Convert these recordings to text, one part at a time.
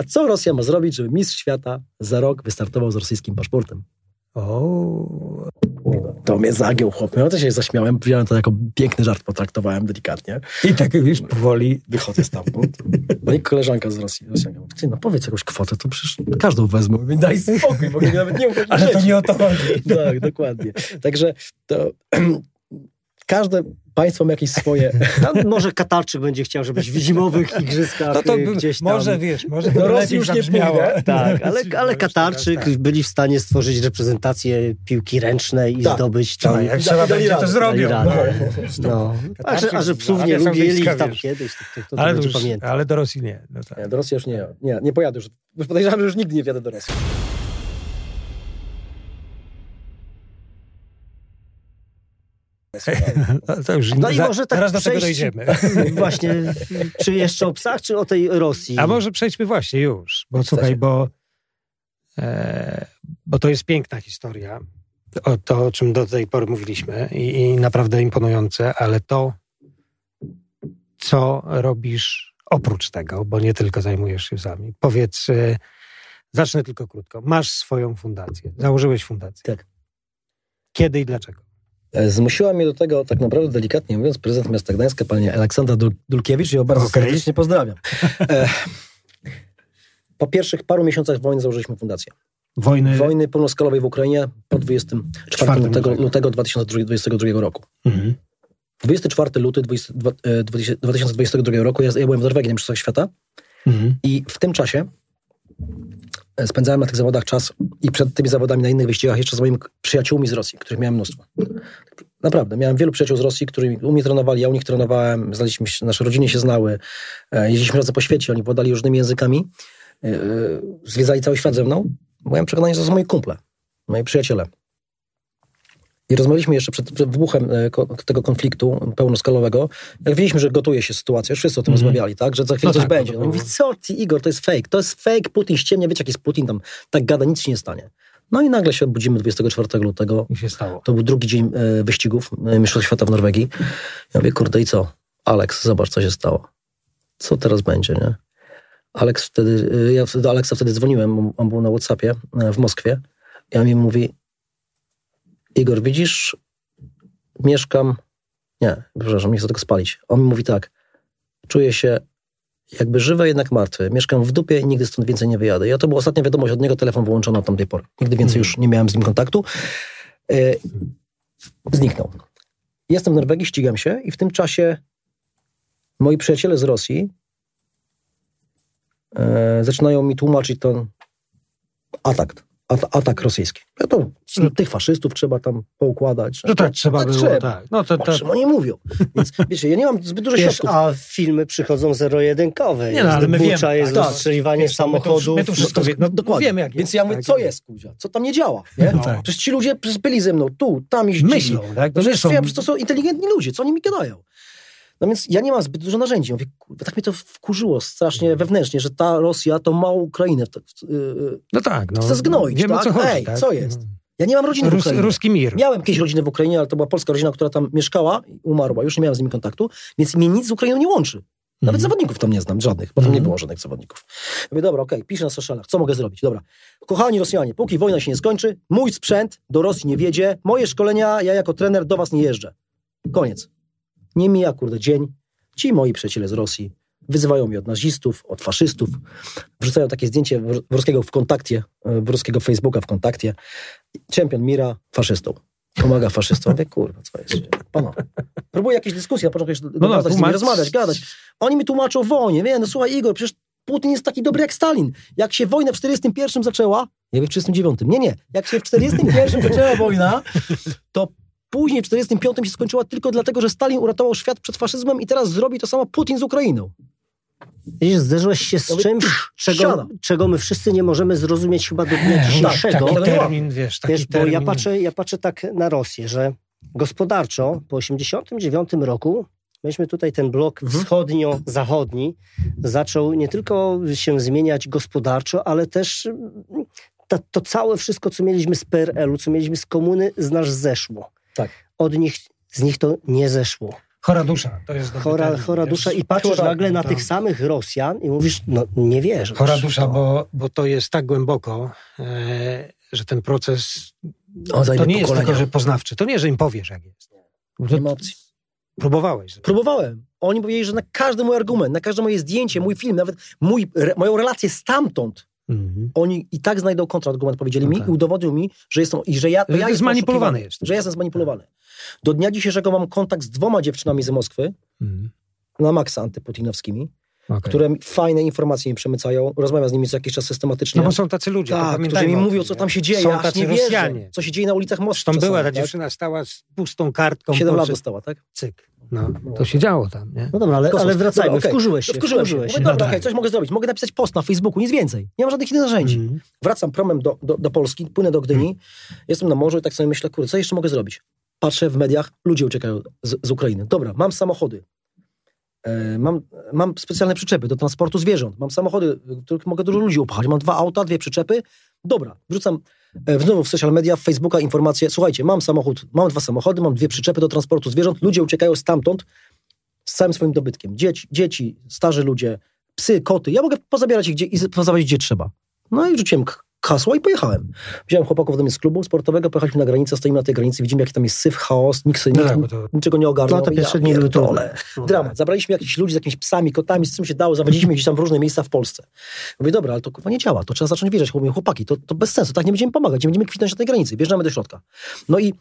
A co Rosja ma zrobić, żeby mistrz świata za rok wystartował z rosyjskim paszportem? O, To mnie zagiął chłop. Ja też się zaśmiałem, wziąłem to jako piękny żart, potraktowałem delikatnie. I tak już powoli. Wychodzę stamtąd. No i koleżanka z Rosji, Rosjanka ty, no powiedz jakąś kwotę, to przecież każdą wezmę. Mówię, daj spokój, bo nawet nie uchodzi Ale to nie o to chodzi. Tak, dokładnie. Także to każde państwo ma jakieś swoje... No, może Katarczyk będzie chciał, żebyś w zimowych igrzyskach No to y, by, gdzieś tam... może wiesz, może Do to Rosji już nie pójdę. Tak, ale, ale Już Katarczyk tak. byli w stanie stworzyć reprezentację piłki ręcznej i Tak. zdobyć No, tam... jak trzeba będzie, to zrobią. No. radę. No. A, że, a że psów nie Saudyjska, tam wiesz. kiedyś, to, to, to, to Ale, będzie już, ale do Rosji nie. No tak. Nie, do Rosji już nie, nie, nie pojadę już. Już podejrzewam, że już nigdy nie wjadę do Rosji. to już No i za- może tak zaraz do tego przejść- dojdziemy. Właśnie, czy jeszcze o psach, czy o tej Rosji? A może przejdźmy właśnie już, bo słuchaj, bo, e, bo to jest piękna historia, o to, o czym do tej pory mówiliśmy i, i naprawdę imponujące, ale to, co robisz oprócz tego, bo nie tylko zajmujesz się psami. Powiedz, e, zacznę tylko krótko. Masz swoją fundację, założyłeś fundację. Tak. Kiedy i dlaczego? E, Zmusiła mnie do tego, tak naprawdę delikatnie mówiąc, prezydent miasta Gdańska, pani Aleksandra Dul- Dulkiewicz, ją bardzo Okej. serdecznie pozdrawiam. E, po pierwszych paru miesiącach wojny założyliśmy fundację. Wojny. Wojny pełnoskalowej w Ukrainie po 24 Czwartym lutego, lutego. lutego 2022 roku. Mhm. 24 luty 20, dwa- e, 20 2022 roku, ja, ja byłem w Norwegii na Mistrzostwach Świata Mhm. i w tym czasie spędzałem na tych zawodach czas i przed tymi zawodami na innych wyścigach jeszcze z moimi przyjaciółmi z Rosji, których miałem mnóstwo. Naprawdę, miałem wielu przyjaciół z Rosji, którzy u mnie trenowali, ja u nich trenowałem, znaliśmy się, nasze rodziny się znały, e, jeździliśmy razem po świecie, oni władali różnymi językami, e, e, zwiedzali cały świat ze mną. Byłem przekonany, że to są moi kumple, moi przyjaciele. I rozmawialiśmy jeszcze przed, przed wybuchem e, tego konfliktu pełnoskalowego. Jak wiedzieliśmy, że gotuje się sytuacja, już wszyscy o tym Mhm. rozmawiali, tak? Że za chwilę No coś tak, będzie. no mówi, co ty Igor, to jest fake, to jest fake, Putin ściemnia, wiecie jak jest Putin, tam tak gada, nic się nie stanie. No i nagle się obudzimy 24 lutego, I się stało. to był drugi dzień e, wyścigów e, Mistrzostw Świata w Norwegii. Ja mówię, kurde i co? Alex, zobacz co się stało. Co teraz będzie, nie? Alex wtedy, ja do Alexa wtedy dzwoniłem, on- był na Whatsappie w Moskwie. I on mi mówi, Igor, widzisz, mieszkam, nie, przepraszam, nie chcę tego spalić. On mi mówi tak, czuję się jakby żywy, jednak martwy. Mieszkam w dupie i nigdy stąd więcej nie wyjadę. Ja to była ostatnia wiadomość od niego, telefon wyłączono od tamtej pory. Nigdy więcej już nie miałem z nim kontaktu. E, zniknął. Jestem w Norwegii, ścigam się i w tym czasie moi przyjaciele z Rosji e, zaczynają mi tłumaczyć ten atak, at, atak rosyjski. No to tych faszystów trzeba tam poukładać. No tak, trzeba tak było, trzeba. tak. No to, O to, czym oni mówią? Więc wiecie, ja nie mam zbyt dużo Wiesz, środków. a filmy przychodzą zero-jedynkowe. Nie no, ale my bucza, wiemy, jest tak, rozstrzeliwanie wiesz, no, samochodów. my tu wszystko no, dokładnie. wiemy, jak Więc ja mówię, tak. co jest, kuzia? Co tam nie działa? Nie? No tak. Przecież ci ludzie byli ze mną tu, tam jeździli. myślą, tak? No, No, myślą, ja, przecież to są inteligentni ludzie, co oni mi gadają? No więc ja nie mam zbyt dużo narzędzi. Mówię, kurwa, tak mnie to wkurzyło strasznie wewnętrznie, że ta Rosja to ma Ukrainę. To, yy, no tak, no. chce zgnoić, Wiemy, tak? co chodzi, Ej, tak? co jest? ja nie mam rodziny w Rus, Ukrainie. ruski mir. Miałem kiedyś rodzinę w Ukrainie, ale to była polska rodzina, która tam mieszkała i umarła. Już nie miałem z nimi kontaktu, więc mnie nic z Ukrainą nie łączy. Nawet Mhm. zawodników tam nie znam, żadnych, bo tam nie Mhm. było żadnych zawodników. Mówię, dobra, okej, piszę na socialach, co mogę zrobić? Dobra. Kochani Rosjanie, póki wojna się nie skończy, mój sprzęt do Rosji nie wiedzie, moje szkolenia, ja jako trener do was nie jeżdżę. Koniec. Nie mija, kurde, dzień. Ci moi przyjaciele z Rosji wyzywają mnie od nazistów, od faszystów, wrzucają takie zdjęcie w- w ruskiego w kontakcie, e, w ruskiego Facebooka w kontakcie. Czempion Mira faszystą. Pomaga faszystom. Mówię, kurwa, co jest? Panowie. Próbuję jakieś dyskusje, na początku jeszcze no, dogadać z nimi, rozmawiać, gadać. Oni mi tłumaczą o wojnie. Wie, no słuchaj Igor, przecież Putin jest taki dobry jak Stalin. Jak się wojna w 41 zaczęła, nie wiem, w 39. Nie, nie. Jak się w 41 zaczęła wojna, to później w 45 się skończyła tylko dlatego, że Stalin uratował świat przed faszyzmem i teraz zrobi to samo Putin z Ukrainą. Widzisz, zderzyłeś się z Ja mówię, czymś, czego, czego my wszyscy nie możemy zrozumieć chyba do dnia tak, dzisiejszego. taki termin, wiesz, taki Wiesz, bo termin. ja patrzę, ja patrzę tak na Rosję, że gospodarczo po 89 roku myśmy tutaj ten blok Mhm. wschodnio-zachodni zaczął nie tylko się zmieniać gospodarczo, ale też mm, ta, to całe wszystko, co mieliśmy z PRL-u, co mieliśmy z komuny, z nas zeszło. Tak. Od nich, z nich to nie zeszło. Chora dusza, to jest chora, termin, chora dusza i patrzysz chora, nagle na tych samych Rosjan i mówisz, no nie wierzysz. Chora dusza, bo, bo to jest tak głęboko, e, że ten proces o, to nie jest tylko, że poznawczy. To nie, że im powiesz, jak jest. Nie ma opcji. Próbowałeś. Próbowałem. Oni powiedzieli, że na każdy mój argument, na każde moje zdjęcie, mój film, nawet mój, re, moją relację stamtąd, mhm. oni i tak znajdą kontrargument, powiedzieli mi i udowodnił mi, że jestem, i że ja, to ja jest zmanipulowany jest. Że ja jestem zmanipulowany. Do dnia dzisiejszego mam kontakt z dwoma dziewczynami z Moskwy, mhm. na maksa antyputinowskimi, okay. które fajne informacje mi przemycają. Rozmawiam z nimi co jakiś czas systematycznie. No bo są tacy ludzie, tak, którzy mi mówią, co tam się dzieje. Są tacy nie Rosjanie. Wierzę, co się dzieje na ulicach Moskwy. Tam była ta tak? dziewczyna, stała z pustą kartką. Siedem lat dostała, tak? Cyk. No, to się działo tam, nie? No dobra, ale, ale wracajmy, dobra, okay. wkurzyłeś się. Wkurzyłem się. Mówię, dobra, no okay, coś mogę zrobić. Mogę napisać post na Facebooku, nic więcej. Nie mam żadnych innych narzędzi. Mm. Wracam promem do, do, do, Polski, płynę do Gdyni, mm. jestem na morzu i tak sobie myślę, kurde, co jeszcze mogę zrobić? Patrzę w mediach, ludzie uciekają z, z Ukrainy. Dobra, mam samochody. E, mam, mam specjalne przyczepy do transportu zwierząt. Mam samochody, których mogę dużo ludzi upchać. Mam dwa auta, dwie przyczepy. Dobra, wrzucam e, znowu w social media, w Facebooka informacje. Słuchajcie, mam samochód, mam dwa samochody, mam dwie przyczepy do transportu zwierząt. Ludzie uciekają stamtąd z całym swoim dobytkiem. Dzieci, dzieci starzy ludzie, psy, koty. Ja mogę pozabierać ich gdzie, i gdzie trzeba. No i wrzuciłem hasło i pojechałem. Wziąłem chłopaków do mnie z klubu sportowego, pojechaliśmy na granicę, stoimy na tej granicy, widzimy jaki tam jest syf, chaos, nikt sobie no, tak, to... niczego nie ogarnął. No to pierwsze dni były Dramat. Zabraliśmy jakichś ludzi z jakimiś psami, kotami, z czym się dało, zawadziliśmy gdzieś tam w różne miejsca w Polsce. Mówię, dobra, ale to kurwa nie działa, to trzeba zacząć wierzyć. Mówię, chłopaki, to, to bez sensu, tak nie będziemy pomagać, nie będziemy kwitnąć na tej granicy, wjeżdżamy do środka. No i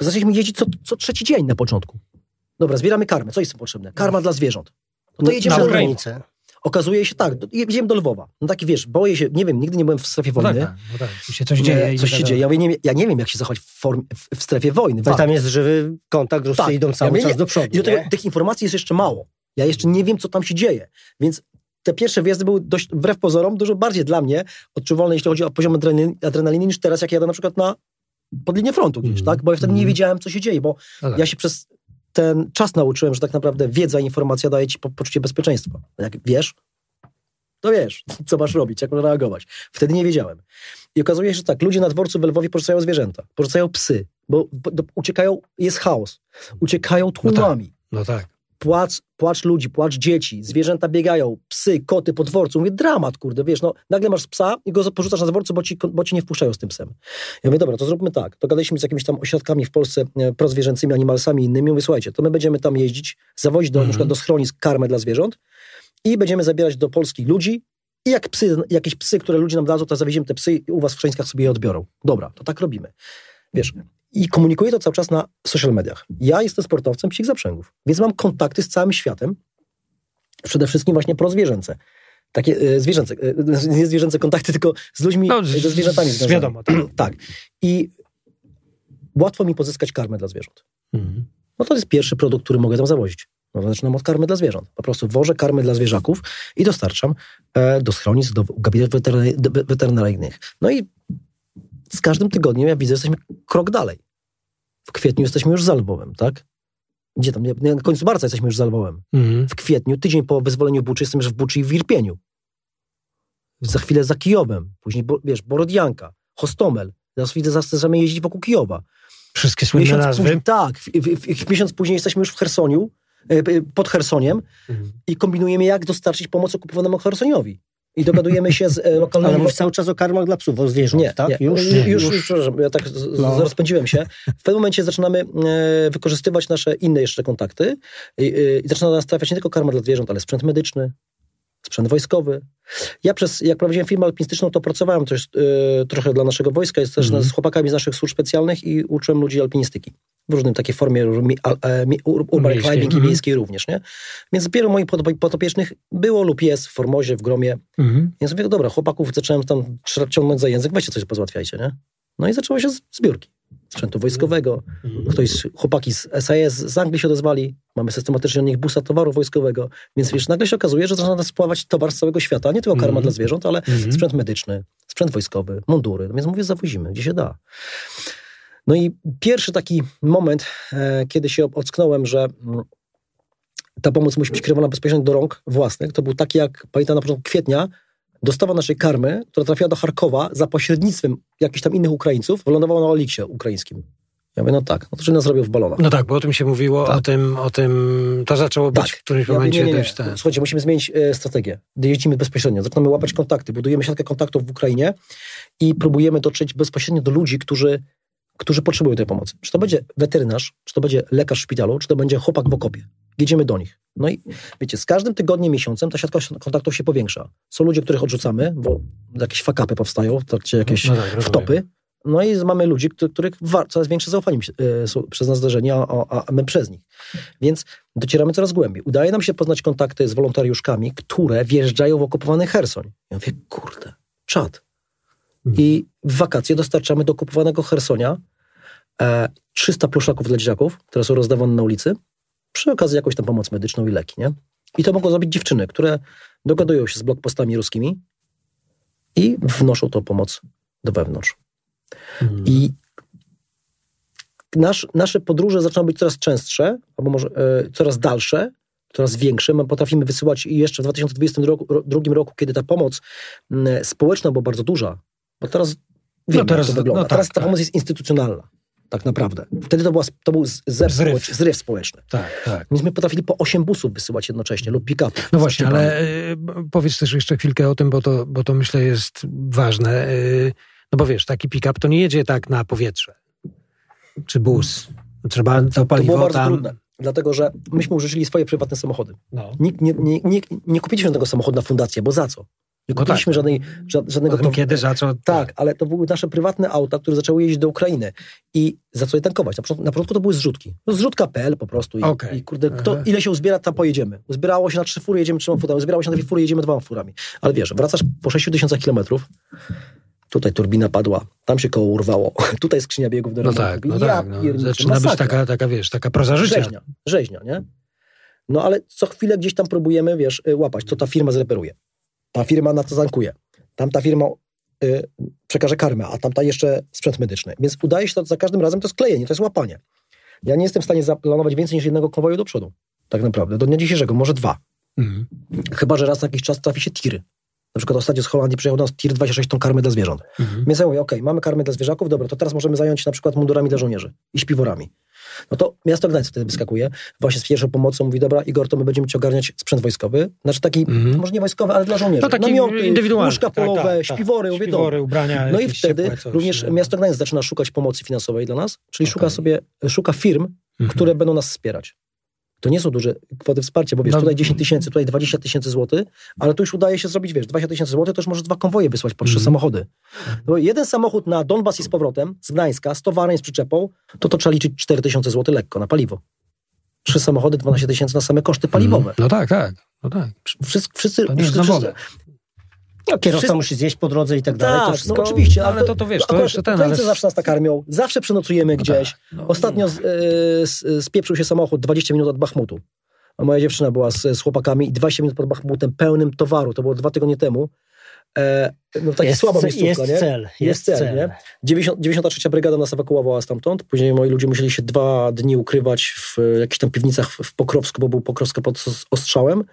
zaczęliśmy jeździć co, co trzeci dzień na początku. Dobra, zbieramy karmę, co jest potrzebne? Karma dla zwierząt. No to jedziemy na granicę. Okazuje się tak, jedziemy do Lwowa. No taki wiesz, boję się, nie wiem, nigdy nie byłem w strefie no wojny. No tak, no tak, się coś dzieje. Coś się dzieje. Ja, mówię, nie, ja nie wiem, jak się zachować w, form, w, w strefie wojny. Ale tam jest żywy kontakt, Ruscy tak. idą cały ja czas do przodu. I do tego, tych informacji jest jeszcze mało. Ja jeszcze nie wiem, co tam się dzieje. Więc te pierwsze wjazdy były dość, wbrew pozorom, dużo bardziej dla mnie odczuwalne, jeśli chodzi o poziom adrenaliny, niż teraz, jak jadę na przykład na pod linię frontu gdzieś, mm. tak? Bo ja wtedy mm. nie mhm. wiedziałem, co się dzieje, bo no tak. ja się przez ten czas nauczyłem, że tak naprawdę wiedza informacja daje ci po, poczucie bezpieczeństwa. Jak wiesz, to wiesz, co masz robić, jak masz reagować. Wtedy nie wiedziałem. I okazuje się, że tak, ludzie na dworcu w Lwowie porzucają zwierzęta, porzucają psy, bo, bo uciekają, jest chaos. Uciekają tłumami. No tak. No tak. Płacz, płacz ludzi, płacz dzieci, zwierzęta biegają, psy, koty po dworcu. Mówię, dramat, kurde, wiesz, no, nagle masz psa i go porzucasz na dworcu, bo ci, bo ci nie wpuszczają z tym psem. Ja mówię, dobra, to zróbmy tak. Dogadaliśmy z jakimiś tam ośrodkami w Polsce e, prozwierzęcymi, animalsami innymi. Mówię, słuchajcie, to my będziemy tam jeździć, zawozić do, na przykład do schronisk karmę dla zwierząt i będziemy zabierać do Polski ludzi i jak psy, jakieś psy, które ludzie nam dadzą, to zawieziemy te psy i u was w Chrzeńskach sobie je odbiorą. Dobra, to tak robimy. Wiesz, i komunikuję to cały czas na social mediach. Ja jestem sportowcem psich zaprzęgów, więc mam kontakty z całym światem, przede wszystkim właśnie prozwierzęce. Takie e, zwierzęce, e, nie zwierzęce kontakty, tylko z ludźmi, no, ze zwierzętami związanymi. Wiadomo, tak. tak. I łatwo mi pozyskać karmę dla zwierząt. Mhm. No to jest pierwszy produkt, który mogę tam zawozić. No to zaczynam od karmy dla zwierząt. Po prostu wożę karmy dla zwierzaków i dostarczam e, do schronisk, do gabinetów weterynaryjnych. No i z każdym tygodniem ja widzę, że jesteśmy krok dalej. W kwietniu jesteśmy już za Lwowem, tak? Gdzie tam? Na końcu marca jesteśmy już za Lwowem. Mhm. W kwietniu, tydzień po wyzwoleniu Buczy, jestem już w Buczy i w Irpieniu. Za chwilę za Kijowem. Później, wiesz, Borodjanka, Hostomel. Za chwilę zaczynamy jeździć wokół Kijowa. Wszystkie słynne miesiąc nazwy? Później, tak. W, w, w, miesiąc później jesteśmy już w Chersoniu, e, pod Chersoniem mhm. i kombinujemy, jak dostarczyć pomoc okupowanemu Chersoniowi. I dogadujemy się z e, lokalnymi... Ale mówisz cały czas o karmach dla psów, o zwierząt, nie, tak? Nie, już, nie, już, już, przepraszam, ja tak no. rozpędziłem się. W pewnym momencie zaczynamy e, wykorzystywać nasze inne jeszcze kontakty i, e, i zaczyna nas trafiać nie tylko karma dla zwierząt, ale sprzęt medyczny, sprzęt wojskowy. Ja przez, jak prowadziłem firmę alpinistyczną, to pracowałem też y, trochę dla naszego wojska, jest też mm. z chłopakami z naszych służb specjalnych i uczyłem ludzi alpinistyki. W różnym takiej formie mi, e, mi, urban Miejskiej. climbing i mhm. miejskiej również, nie? Więc wielu moich potopiecznych było lub jest w Formozie, w Gromie. Mm. Więc mówię, dobra, chłopaków zacząłem tam ciągnąć za język, weźcie coś pozałatwiajcie, nie? No i zaczęło się zbiórki sprzętu wojskowego. Ktoś, chłopaki z SAS z Anglii się odezwali. Mamy systematycznie od nich busa towaru wojskowego. Więc wiesz, nagle się okazuje, że zaczyna nas spławać towar z całego świata. Nie tylko karma mm. dla zwierząt, ale mm. sprzęt medyczny, sprzęt wojskowy, mundury. No więc mówię, zawozimy, gdzie się da. No i pierwszy taki moment, e, kiedy się ocknąłem, że mm, ta pomoc musi być kierowana bezpośrednio do rąk własnych, to był taki, jak pamiętam na początku kwietnia, dostawa naszej karmy, która trafiła do Charkowa za pośrednictwem jakichś tam innych Ukraińców, wylądowała na Oliksie ukraińskim. Ja mówię, no tak, no to że nas zrobił w balonach. No tak, bo o tym się mówiło, tak. o, tym, o tym, to zaczęło być tak. w którymś ja momencie nie, nie, nie. dość... Tak. Słuchajcie, musimy zmienić e, strategię. Jeździmy bezpośrednio, zaczynamy łapać kontakty, budujemy siatkę kontaktów w Ukrainie i próbujemy dotrzeć bezpośrednio do ludzi, którzy, którzy potrzebują tej pomocy. Czy to będzie weterynarz, czy to będzie lekarz w szpitalu, czy to będzie chłopak w okopie. Jedziemy do nich. No i wiecie, z każdym tygodniem, miesiącem ta siatka kontaktów się powiększa. Są ludzie, których odrzucamy, bo jakieś fakapy powstają, w trakcie jakieś no tak, wtopy. No i mamy ludzi, których coraz większe zaufanie e, są przez nas zdarzeni, a, a, my przez nich. Więc docieramy coraz głębiej. Udaje nam się poznać kontakty z wolontariuszkami, które wjeżdżają w okupowany Hersoń. Ja mówię, kurde, czad. Mhm. I w wakacje dostarczamy do okupowanego Hersonia e, 300 pluszaków dla dzieciaków, które są rozdawane na ulicy, przy okazji jakąś tam pomoc medyczną i leki, nie? I to mogą zrobić dziewczyny, które dogadują się z blokpostami ruskimi i wnoszą tą pomoc do wewnątrz. Mhm. I nasz, nasze podróże zaczną być coraz częstsze, albo może e, coraz dalsze, coraz większe. My potrafimy wysyłać i jeszcze w 2022 roku, roku, kiedy ta pomoc m, społeczna była bardzo duża, bo teraz wiemy, no teraz, jak to wygląda. No tak, teraz ta tak. pomoc jest instytucjonalna tak naprawdę. Wtedy to, była, to był zryw, zryw. Społeczny, zryw społeczny. Tak, tak. Więc my potrafili po 8 busów wysyłać jednocześnie lub pick-upów. No właśnie, ale y, powiedz też jeszcze chwilkę o tym, bo to, bo to myślę jest ważne. Y, no bo wiesz, taki pick-up to nie jedzie tak na powietrze. Czy bus. Trzeba to paliwo To było bardzo tam... trudne. Dlatego, że myśmy użyczyli swoje prywatne samochody. No. Nikt, nie, nie, nie, nie kupiliśmy tego samochodu na fundację, bo za co? Nie kupiliśmy no tak. żadnej, żadnego... To, kiedy, za co? Tak, ale to były nasze prywatne auta, które zaczęły jeździć do Ukrainy. I za co je tankować? Na początku, na początku to były zrzutki. No zrzutka.pl po prostu. I, okay. i kurde, kto, ile się uzbiera, tam pojedziemy. Uzbierało się na trzy fury, jedziemy trzema furami. Uzbierało się na dwie fury, jedziemy dwoma furami. Ale wiesz, wracasz po 6 tysiącach kilometrów, Tutaj turbina padła, tam się koło urwało, tutaj skrzynia biegów do no tak, no tak, no. Zaczyna być taka, taka, wiesz, taka proza życia. Rzeźnia, rzeźnia, nie? No ale co chwilę gdzieś tam próbujemy, wiesz, y, łapać, co ta firma zreperuje. Ta firma na to zankuje tamta firma y, przekaże karmę, a tamta jeszcze sprzęt medyczny. Więc udaje się to za każdym razem, to sklejenie, to jest łapanie. Ja nie jestem w stanie zaplanować więcej niż jednego konwoju do przodu. Tak naprawdę. Do dnia dzisiejszego, może dwa. Mhm. Chyba, że raz na jakiś czas trafi się tiry. Na przykład ostatnio z Holandii przyjechał do nas tir 26 ton karmy dla zwierząt. Mhm. Więc ja mówię, okej, okay, mamy karmę dla zwierzaków, dobra, to teraz możemy zająć się na przykład mundurami dla żołnierzy i śpiworami. No to miasto Gdańsk wtedy wyskakuje, właśnie z pierwszą pomocą, mówi, dobra, Igor, to my będziemy ci ogarniać sprzęt wojskowy, znaczy taki, mm. może nie wojskowy, ale dla żołnierzy. No taki Namioty, indywidualny. łóżka polowe, tak, tak, śpiwory, tak. śpiwory ubrania. No i wtedy coś, również nie? miasto Gdańsk zaczyna szukać pomocy finansowej dla nas, czyli okay. szuka sobie, szuka firm, mm. które będą nas wspierać. To nie są duże kwoty wsparcia, bo wiesz, no. tutaj 10 tysięcy, tutaj 20 tysięcy złotych, ale tu już udaje się zrobić, wiesz, 20 tysięcy złotych, to już możesz dwa konwoje wysłać po trzy mm. samochody. No, jeden samochód na Donbas i z powrotem, z Gdańska, z towarem, z przyczepą, to to trzeba liczyć 4 tysiące złotych lekko na paliwo. Trzy samochody, 12 tysięcy na same koszty paliwowe. Mm. No tak, tak. No tak. Wszyscy, wszyscy, wszyscy, wszyscy, no, kierowca Wszystko... musi zjeść po drodze i tak dalej. Tak, to no wszystko... no oczywiście. Ale to, to wiesz, to jeszcze ten... Ale... zawsze nas tak karmią, zawsze przenocujemy no gdzieś. Tak, no, Ostatnio z, y, spieprzył się samochód 20 minut od Bachmutu. A moja dziewczyna była z, z chłopakami i 20 minut pod Bachmutem pełnym towaru. To było dwa tygodnie temu. E, no taki jest, słaba miejscówka, jest nie? Cel, jest, jest cel, cel. Nie? 90, 93 brygada nas ewakuowała stamtąd. Później moi ludzie musieli się dwa dni ukrywać w jakichś tam piwnicach w Pokrowsku, bo był Pokrowska pod ostrzałem. No,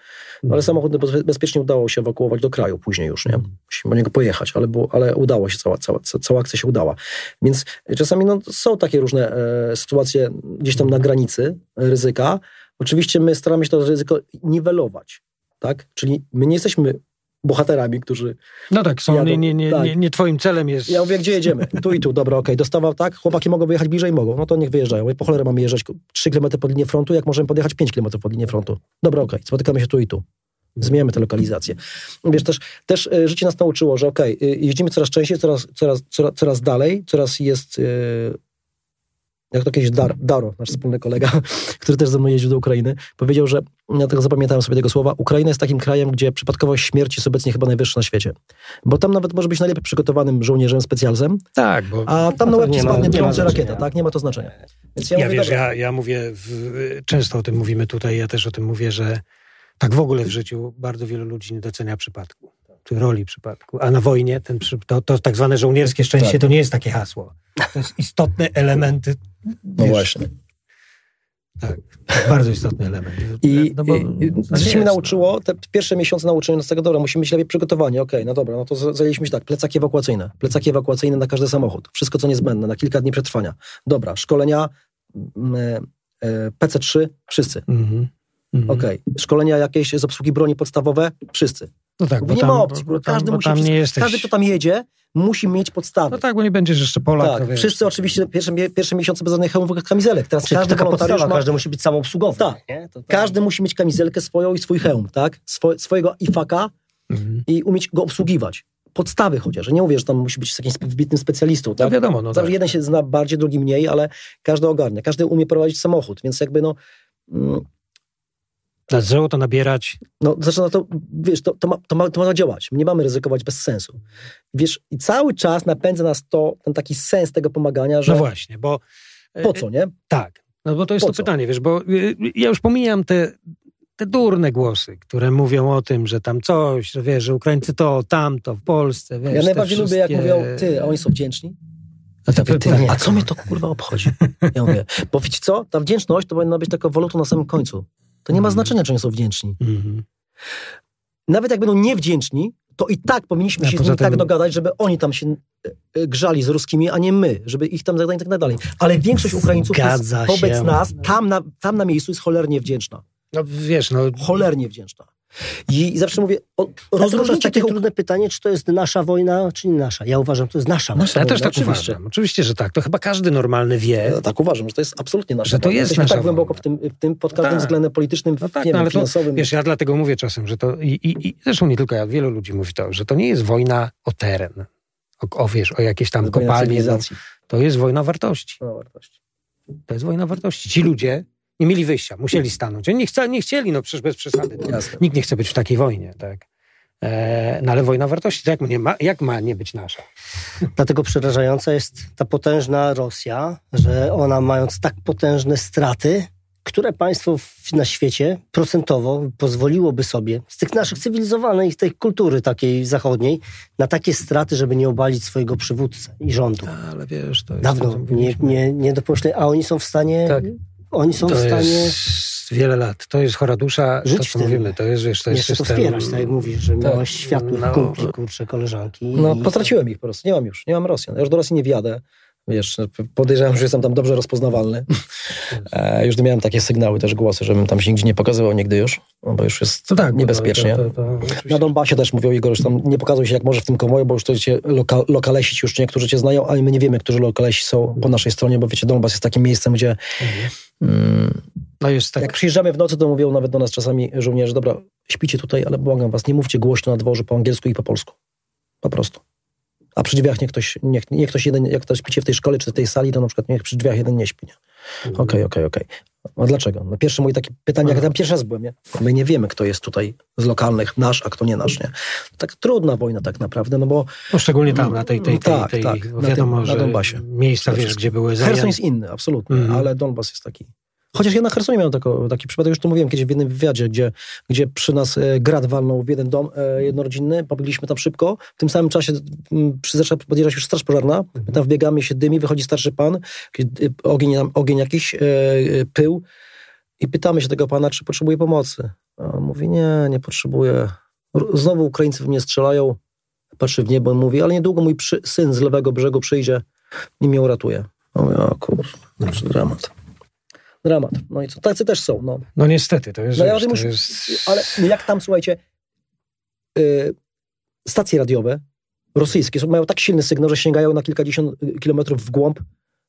ale mhm. samochód bezpiecznie udało się ewakuować do kraju później już, nie? Mhm. Musimy po niego pojechać, ale, było, ale udało się, cała, cała, cała akcja się udała. Więc czasami no, są takie różne e, sytuacje gdzieś tam na granicy ryzyka. Oczywiście my staramy się to ryzyko niwelować, tak? Czyli my nie jesteśmy bohaterami, którzy. No tak, są, jadą, nie, nie, nie, tak. nie, nie twoim celem jest. Ja mówię, gdzie jedziemy? Tu i tu, dobra, okej, okay. dostawa, tak, chłopaki mogą wyjechać bliżej, mogą, no to niech wyjeżdżają. Mówię, po cholerę mamy jeżdżać 3 km pod linię frontu, jak możemy podjechać 5 km pod linię frontu. Dobra, okej, okay. spotykamy się tu i tu. Zmieniamy tę lokalizację. Wiesz, też, też e, życie nas nauczyło, że okej, okay, jeździmy coraz częściej, coraz, coraz, coraz, coraz dalej, coraz jest yy, jak to kiedyś Dar, Daro, nasz wspólny kolega, który też ze mną jeździł do Ukrainy, powiedział, że, ja tego zapamiętałem sobie tego słowa, Ukraina jest takim krajem, gdzie przypadkowość śmierci jest obecnie chyba najwyższa na świecie. Bo tam nawet może być najlepiej przygotowanym żołnierzem specjalzem, tak, bo, a tam na łeb ci spadnie trące rakieta, tak? Nie ma to znaczenia. Więc ja, ja mówię, wiesz, ja, ja mówię, w, często o tym mówimy tutaj, ja też o tym mówię, że tak w ogóle w życiu bardzo wielu ludzi nie docenia przypadku roli przypadku. A na wojnie ten, to, to tak zwane żołnierskie szczęście tak. to nie jest takie hasło. To jest istotne elementy. No wiesz, właśnie. Tak, bardzo istotny element. I, No bo- i, no no. nauczyło, te pierwsze miesiące nauczyły nas tego, dobra, musimy być lepiej przygotowani, okej, no dobra, no to zajęliśmy się tak, plecaki ewakuacyjne, plecaki ewakuacyjne na każdy samochód, wszystko co niezbędne, na kilka dni przetrwania. Dobra, szkolenia mm, e, PC3, wszyscy, Mhm. Mhm. okej. Szkolenia jakieś z obsługi broni podstawowe, wszyscy. No tak, bo nie tam, ma opcji, bo bo tam, każdy bo musi, tam wszystko- jesteś... każdy kto tam jedzie, musi mieć podstawy. No tak, bo nie będziesz jeszcze Polak. Tak, wszyscy oczywiście pierwsze, pierwsze miesiące bez żadnych hełmów, kamizelek. Teraz Czyli każdy taka wolontariusz podstawa, ma, każdy musi być samoobsługowy. Tak. Nie? To, to, każdy musi mieć kamizelkę swoją i swój hełm, tak? Swo, swojego ifaka Mhm. i umieć go obsługiwać. Podstawy chociaż. Nie mówię, że tam musi być jakimś wybitnym specjalistą, No tak? wiadomo, no Zawsze tak. jeden się zna bardziej, drugi mniej, ale każdy ogarnia. Każdy umie prowadzić samochód, więc jakby no... Zaczęło to nabierać No, zaczyna to, wiesz, to, to, ma, to, ma, to ma działać. Nie mamy ryzykować bez sensu. Wiesz, i cały czas napędza nas to, ten taki sens tego pomagania, że No właśnie, bo. e, po co, nie? Tak. No bo to jest Po to co? pytanie, wiesz, bo y, ja już pomijam te, te durne głosy, które mówią o tym, że tam coś, że wiesz, że Ukraińcy to, tamto, w Polsce, wiesz. Ja najbardziej lubię, jak wszystkie- mówią, ty, a oni są wdzięczni. A to Ty, pytanie. a co mnie to kurwa obchodzi? Ja mówię, bo wiecie co? Ta wdzięczność to powinna być taką walutą na samym końcu. To nie ma Mhm. znaczenia, czy oni są wdzięczni. Mhm. Nawet jak będą niewdzięczni, to i tak powinniśmy się z nimi tak tym- dogadać, żeby oni tam się e, e, grzali z ruskimi, a nie my, żeby ich tam zadać i tak dalej. Ale większość Ukraińców jest wobec nas tam na, tam na miejscu jest cholernie wdzięczna. No wiesz, no. Cholernie wdzięczna. I zawsze mówię, o, to takie tych... trudne pytanie, czy to jest nasza wojna, czy nie nasza. Ja uważam, to jest nasza wojna. Nasza Ja też wojna, tak oczywiście. uważam. Oczywiście, że tak. To chyba każdy normalny wie. Ja tak uważam, że to jest absolutnie nasza Że to wojna. jest Jesteśmy nasza tak głęboko wojna. w tym, w tym pod każdym tak. względem politycznym, No tak, nie no wiem, ale to, finansowym. wiesz, ja dlatego mówię czasem, że to, i, i, i zresztą nie tylko ja, wielu ludzi mówi to, że to nie jest wojna o teren, o, o wiesz, o jakieś tam Wojna kopalnie, no, to jest wojna wartości. No, wartości. To jest wojna wartości. Ci ludzie nie mieli wyjścia, musieli stanąć. Oni nie, chce, nie chcieli, no przecież bez przesady. No. Nikt nie chce być w takiej wojnie, tak. E, no ale wojna wartości, to jak, nie ma, jak ma nie być nasza? Dlatego przerażająca jest ta potężna Rosja, że ona mając tak potężne straty, które państwo w, na świecie procentowo pozwoliłoby sobie z tych naszych cywilizowanych, tej kultury takiej zachodniej, na takie straty, żeby nie obalić swojego przywódcę i rządu. Ale wiesz, to jest... Dawno nie, nie, nie dopuszczali, a oni są w stanie, Tak. Oni są to w stanie jest wiele lat. To jest chora dusza, Żyć to co mówimy, to jest, wiesz, to jest jeszcze to system... wspierać, tak jak mówisz, że miałeś światłych No. kumpli, kurcze, koleżanki. No, i- potraciłem ich po prostu. Nie mam już. Nie mam Rosjan. Ja już do Rosji nie wjadę. Wiesz, podejrzewam, że jestem tam dobrze rozpoznawalny. E, już miałem takie sygnały, też głosy, żebym tam się nigdzie nie pokazywał nigdy już, no bo już jest To tak, niebezpiecznie. To, to, to. Na Donbasie też mówią Igor, że tam nie pokazuj się jak może w tym konwoju, bo już to cię loka, lokalesi ci już niektórzy cię znają, ale my nie wiemy, którzy lokalesi są po naszej stronie, bo wiecie, Donbas jest takim miejscem, gdzie mm, No jest tak. jak przyjeżdżamy w nocy, to mówią nawet do nas czasami żołnierze, dobra, śpicie tutaj, ale błagam was, nie mówcie głośno na dworze po angielsku i po polsku. Po prostu. A przy drzwiach niech ktoś, niech, niech ktoś jeden, jak ktoś śpicie w tej szkole czy w tej sali, to na przykład niech przy drzwiach jeden nie śpi. nie? Okej, okej, okej. A dlaczego? No pierwsze moje takie pytanie, jak tam pierwszy raz byłem, nie? My nie wiemy, kto jest tutaj z lokalnych nasz, a kto nie nasz, nie? Tak trudna wojna tak naprawdę, no bo No, szczególnie tam, na tej, tej, tej, Tak, tej tak, bo na wiadomo, tym- na że Donbasie. miejsca, wiesz, gdzie były Herson zajęte. jest inny, absolutnie, Mhm. ale Donbas jest taki. Chociaż ja na Hersonie miałem tako, taki przypadek, już to mówiłem kiedyś w jednym wywiadzie, gdzie, gdzie przy nas e, grad walnął w jeden dom e, jednorodzinny, pobiegliśmy tam szybko, w tym samym czasie m, przy zaczęła podjeżdżać już straż pożarna, my tam wbiegamy, się dymi, wychodzi starszy pan, e, ogień, ogień jakiś, e, e, pył i pytamy się tego pana, czy potrzebuje pomocy. A on mówi, nie, nie potrzebuję. R- Znowu Ukraińcy w mnie strzelają, patrzy w niebo i mówi, ale niedługo mój przy, syn z lewego brzegu przyjdzie i mnie uratuje. Mówię, o kurwa, to dramat. Dramat. No i co, tacy też są, no. No niestety, to jest, No ja to już- jest... Ale jak tam, słuchajcie, y, stacje radiowe rosyjskie są, mają tak silny sygnał, że sięgają na kilkadziesiąt y, kilometrów w głąb,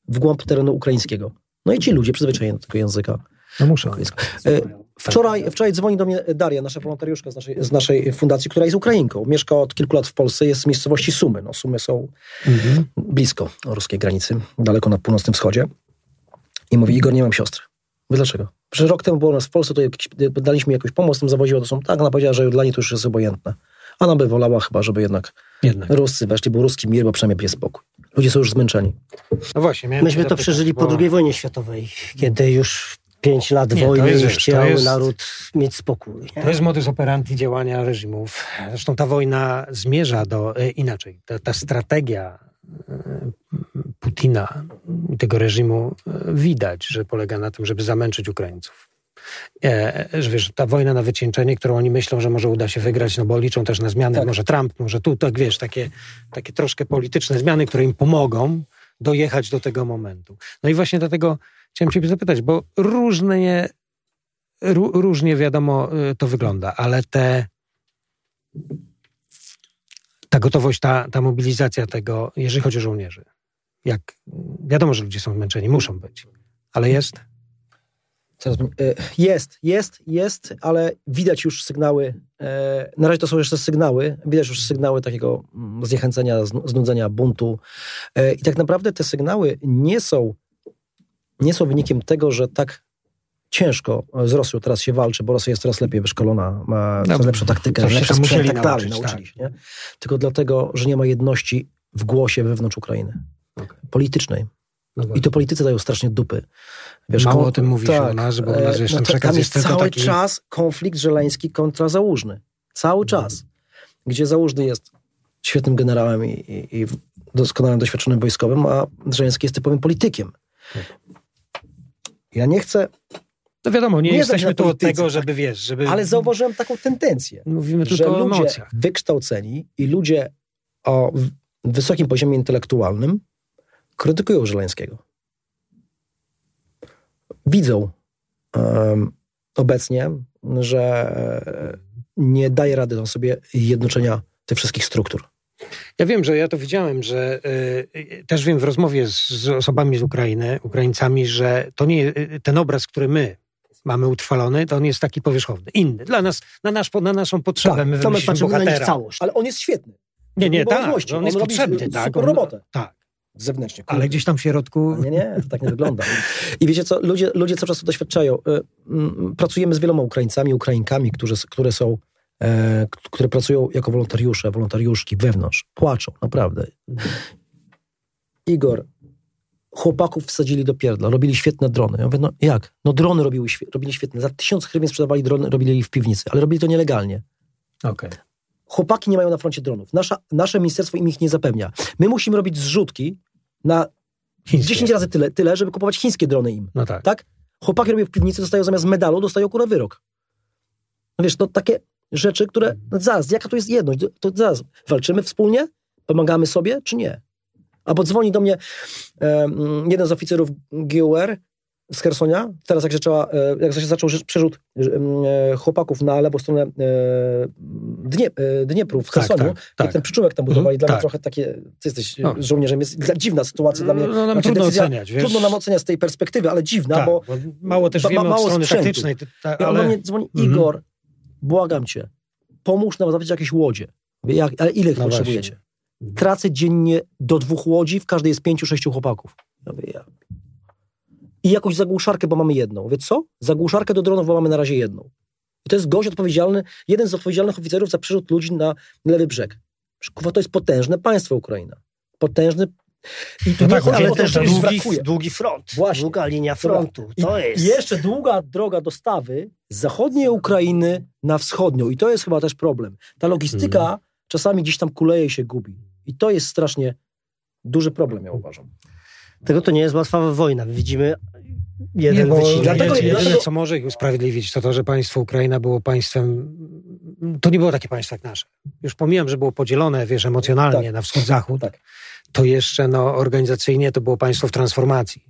w głąb terenu ukraińskiego. No i ci ludzie przyzwyczajeni do tego języka. No muszę. Y, Wczoraj, wczoraj dzwoni do mnie Daria, nasza wolontariuszka z naszej, z naszej fundacji, która jest Ukrainką. Mieszka od kilku lat w Polsce, jest z miejscowości Sumy. No, Sumy są Mhm. blisko ruskiej granicy, daleko na północnym wschodzie. I mówi, Igor, nie mam siostry. Mówię, dlaczego? Przecież rok temu było nas w Polsce, to jakiś, daliśmy jakąś pomoc, tam zawoziło, to są tak, ona powiedziała, że dla niej to już jest obojętne. Ona by wolała chyba, żeby jednak Jednak. Ruscy weszli, był ruski mir, bo przynajmniej jest spokój. Ludzie są już zmęczeni. No właśnie, Myśmy cię to zapytać, przeżyli po bo- II wojnie światowej, kiedy już pięć lat Nie, wojny jest, chciał jest- naród mieć spokój. Nie? To jest modus operandi działania reżimów. Zresztą ta wojna zmierza do e, inaczej. Ta, ta strategia Putina i tego reżimu e, widać, że polega na tym, żeby zamęczyć Ukraińców. E, że wiesz, ta wojna na wycieńczenie, którą oni myślą, że może uda się wygrać, no bo liczą też na zmiany, Tak. może Trump, może tu, tak wiesz, takie, takie troszkę polityczne zmiany, które im pomogą dojechać do tego momentu. No i właśnie dlatego chciałem ciebie zapytać, bo różnie, ró, różnie wiadomo y, to wygląda, ale te ta gotowość, ta, ta mobilizacja tego, jeżeli chodzi o żołnierzy, jak wiadomo, że ludzie są zmęczeni, muszą być, ale jest? E, jest, jest, jest, ale widać już sygnały. e, Na razie to są jeszcze sygnały. Widać już sygnały takiego mm, zniechęcenia, znu- znudzenia, buntu. E, I tak naprawdę te sygnały nie są, nie są wynikiem tego, że tak ciężko z Rosją teraz się walczy, bo Rosja jest coraz lepiej wyszkolona, ma coraz No, lepszą taktykę, tam sprzęt tak dalej, nauczyć, nauczyli się. tak. Nie? Tylko dlatego, że nie ma jedności w głosie wewnątrz Ukrainy. Okej. Politycznej. No I to politycy dają strasznie dupy. Mało koło- o tym mówi się u nas, bo u nas, e, wiesz, ten to- przekaz tam jest jest cały taki- czas konflikt żeleński kontra Załużny. Cały czas. Gdzie Załużny jest świetnym generałem i, i, i doskonałym doświadczonym wojskowym, a Żeleński jest typowym politykiem. Ja nie chcę, No wiadomo, nie, Nie jesteśmy tu od tego, żeby, wiesz, żeby... ale zauważyłem taką tendencję, Mówimy że tylko o ludzie emocjach. wykształceni i ludzie o wysokim poziomie intelektualnym krytykują Żeleńskiego. Widzą em, obecnie, że nie daje rady on sobie jednoczenia tych wszystkich struktur. Ja wiem, że ja to widziałem, że y, y, też wiem w rozmowie z, z osobami z Ukrainy, Ukraińcami, że to nie y, ten obraz, który my mamy utrwalony, to on jest taki powierzchowny, inny. Dla nas, na, nasz, na naszą potrzebę Tak, my wymyśliliśmy patrzymy na nich bohatera. całość. Ale on jest świetny. Nie, nie, tak, on On jest potrzebny, super tak. robotę. Tak, Zewnętrznie. ale gdzieś tam w środku... Nie, nie, to tak nie wygląda. I wiecie co, ludzie, ludzie cały czas to doświadczają. Y, mm, Pracujemy z wieloma Ukraińcami, Ukrainkami, którzy, które są, e, które pracują jako wolontariusze, wolontariuszki wewnątrz. Płaczą, naprawdę. Igor, chłopaków wsadzili do pierdla, robili świetne drony. Ja mówię, no jak? No drony robiły, robili świetne. Za tysiąc hrywien sprzedawali drony, robili w piwnicy, ale robili to nielegalnie. Okej. Chłopaki nie mają na froncie dronów. Nasza, nasze ministerstwo im ich nie zapewnia. My musimy robić zrzutki na Chińskie. 10 razy tyle, tyle, żeby kupować chińskie drony im. No tak. Tak? Chłopaki robią w piwnicy, dostają zamiast medalu, dostają kurwa wyrok. No wiesz, no takie rzeczy, które, no zaraz, jaka to jest jedność? To zaraz, walczymy wspólnie? Pomagamy sobie, czy nie? Albo dzwoni do mnie e, jeden z oficerów GUR z Hersonia, teraz jak, zaczęła, e, jak się zaczął przerzut e, chłopaków na lewą stronę Dnie, Dniepru w Tak, Chersoniu, tak, i tak. ten przyczółek tam budowali, Mhm, dla mnie tak. trochę takie, ty jesteś No. żołnierzem, jest dziwna sytuacja dla mnie. No, nam Znaczy, trudno decyzja- oceniać, wiesz. Trudno nam oceniać z tej perspektywy, ale dziwna, tak, bo bo mało też ba- wiemy mało od strony sprzętu. taktycznej, ty- ta, ale... mnie dzwoni, Mhm. Igor, błagam cię, pomóż nam zabrać jakieś łodzie. Jak, ale ile ich No potrzebujecie? Tracę dziennie do dwóch łodzi, w każdej jest pięciu, sześciu chłopaków. Ja mówię, ja. I jakąś zagłuszarkę, bo mamy jedną. Mówię, co? Zagłuszarkę do dronów, bo mamy na razie jedną. I to jest gość odpowiedzialny, jeden z odpowiedzialnych oficerów za przerzut ludzi na lewy brzeg. Kurwa, to jest potężne państwo Ukraina. Potężny... I tu No tak, ale też długi, brakuje. długi front. Właśnie. Długa linia frontu. To I, jest... I jeszcze długa droga dostawy z zachodniej Ukrainy na wschodnią. I to jest chyba też problem. Ta logistyka Mhm. czasami gdzieś tam kuleje i się gubi. I to jest strasznie duży problem, ja uważam. Tego to nie jest łatwa wojna. Widzimy jeden nie, wycinek. Dlatego- jedyne, dlatego- co może ich usprawiedliwić, to to, że państwo Ukraina było państwem... To nie było takie państwo jak nasze. Już pomijam, że było podzielone, wiesz, emocjonalnie Tak. na wschód-zachód. Tak. To jeszcze, no, organizacyjnie to było państwo w transformacji.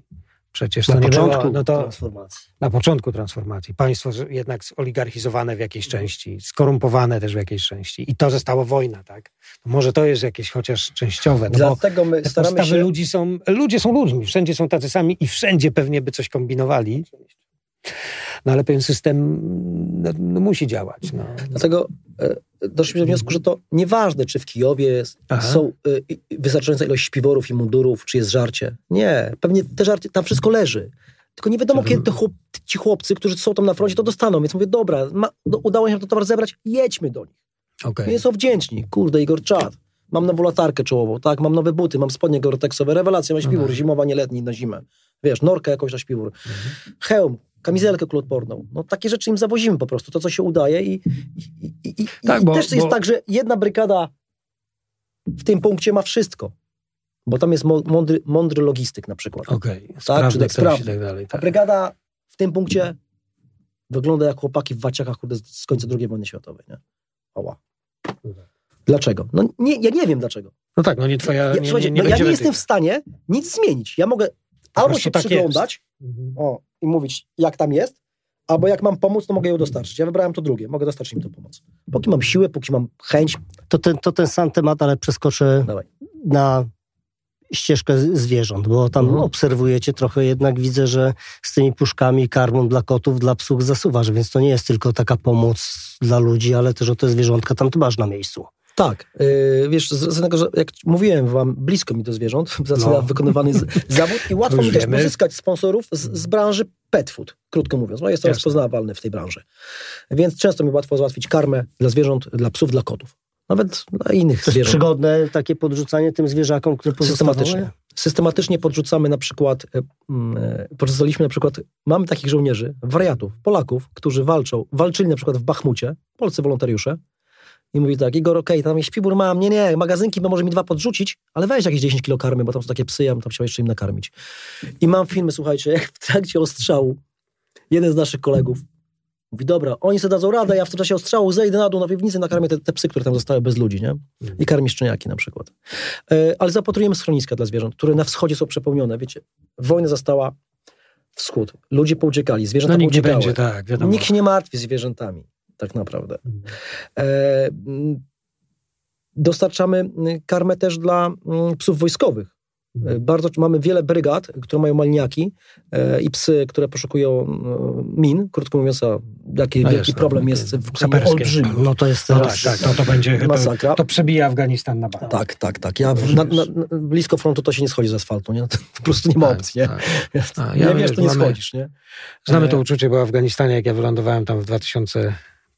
Przecież to na nie początku było, no to transformacji. na początku transformacji. Państwo z- jednak oligarchizowane w jakiejś części, skorumpowane też w jakiejś części. I to została wojna, tak? To może to jest jakieś chociaż częściowe, no bo Dlatego my staramy postawy się... ludzi są, ludzie są ludźmi, wszędzie są tacy sami i wszędzie pewnie by coś kombinowali. No ale pewien system no, no, musi działać. No. Dlatego e, doszliśmy do wniosku, że to nieważne, czy w Kijowie jest, Aha. są e, wystarczająca ilość śpiworów i mundurów, czy jest żarcie. Nie, pewnie te żarcie, tam wszystko leży. Tylko nie wiadomo, kiedy te chłop, ci chłopcy, którzy są tam na froncie, to dostaną. Więc mówię, dobra, ma, do, udało się nam ten towar zebrać, jedźmy do nich. Okej. Nie są wdzięczni. Kurde, Igor, czad. Mam nową latarkę czołową, tak, mam nowe buty, mam spodnie gorteksowe, rewelacja, mam śpiwór, Aha. zimowa, nie letni, na zimę. Wiesz, norkę jakąś na śpiwór. Hełm, kamizelkę kuloodporną. No takie rzeczy im zawozimy po prostu, to co się udaje i, i, i, Tak, i bo- też jest bo- tak, że jedna brygada w tym punkcie ma wszystko. bo tam jest mądry, mądry logistyk na przykład. Okej, czy sprawny tak, sprawny. i tak dalej. A Tak. brygada w tym punkcie wygląda jak chłopaki w waciakach kurde, z końca II wojny światowej. Nie? Oła. Dlaczego? No nie, ja nie wiem dlaczego. No tak, no nie twoja, Ja, nie, nie, nie no ja nie jestem w stanie nic zmienić. Ja mogę albo się tak przyglądać Mhm. o, i mówić, jak tam jest, albo jak mam pomóc, to mogę ją dostarczyć. Ja wybrałem to drugie, mogę dostarczyć im tę pomoc. Póki mam siłę, póki mam chęć, To ten, to ten sam temat, ale przeskoczę dawaj. na ścieżkę zwierząt, bo tam Mhm. obserwujecie trochę, jednak widzę, że z tymi puszkami, karmą dla kotów, dla psów zasuwasz, więc to nie jest tylko taka pomoc dla ludzi, ale też o te zwierzątka tam dbasz na miejscu. Tak, yy, wiesz, z, z tego, że jak mówiłem wam, blisko mi do zwierząt, zaczyna No. wykonywany z, zawód i łatwo mi też pozyskać sponsorów z, z branży pet food, krótko mówiąc, bo jestem Jasne. rozpoznawalny w tej branży. Więc często mi łatwo załatwić karmę dla zwierząt, dla psów, dla kotów. Nawet dla innych To jest zwierząt. przygodne takie podrzucanie tym zwierzakom, które pozostawały? Systematycznie. Systematycznie podrzucamy na przykład, e, mm, e, podrzucaliśmy na przykład, mamy takich żołnierzy, wariatów, Polaków, którzy walczą, walczyli na przykład w Bachmucie, polscy wolontariusze, i mówi tak, Igor, okej, tam jest śpiwór mam, nie, nie, magazynki, bo może mi dwa podrzucić, ale weź jakieś 10 kilo karmy, bo tam są takie psy, ja bym tam chciał jeszcze im nakarmić. I mam filmy, słuchajcie, jak w trakcie ostrzału jeden z naszych kolegów mówi, dobra, oni sobie dadzą radę, ja w tym czasie ostrzału zejdę na dół na piwnicy, nakarmię te, te psy, które tam zostały bez ludzi, nie? I karmi szczeniaki na przykład. E, ale zapatrujemy schroniska dla zwierząt, które na wschodzie są przepełnione. Wiecie, wojna zastała wschód. Ludzie pouciekali, zwierzęta No nikt nie pouciekały. będzie, tak, wiadomo. Nikt się nie martwi zwierzętami, tak naprawdę. Mhm. E, dostarczamy mm, karmę też dla psów wojskowych. Mhm. E, Bardzo mamy wiele brygad, które mają malniaki e, i psy, które poszukują e, min. Krótko mówiąc, a jaki No wielki jasne, problem jest w olbrzymi. No to jest No tak, tak, to, to będzie, to, Masakra. to przebija Afganistan na bank. Tak, tak, tak. Ja w, na, na, blisko frontu to się nie schodzi z asfaltu, nie? To po prostu nie ma Tak, opcji, nie? tak. A, nie ja wiesz, wiesz, to nie mamy- schodzisz, nie? Znamy E, to uczucie, bo w Afganistanie, jak ja wylądowałem tam w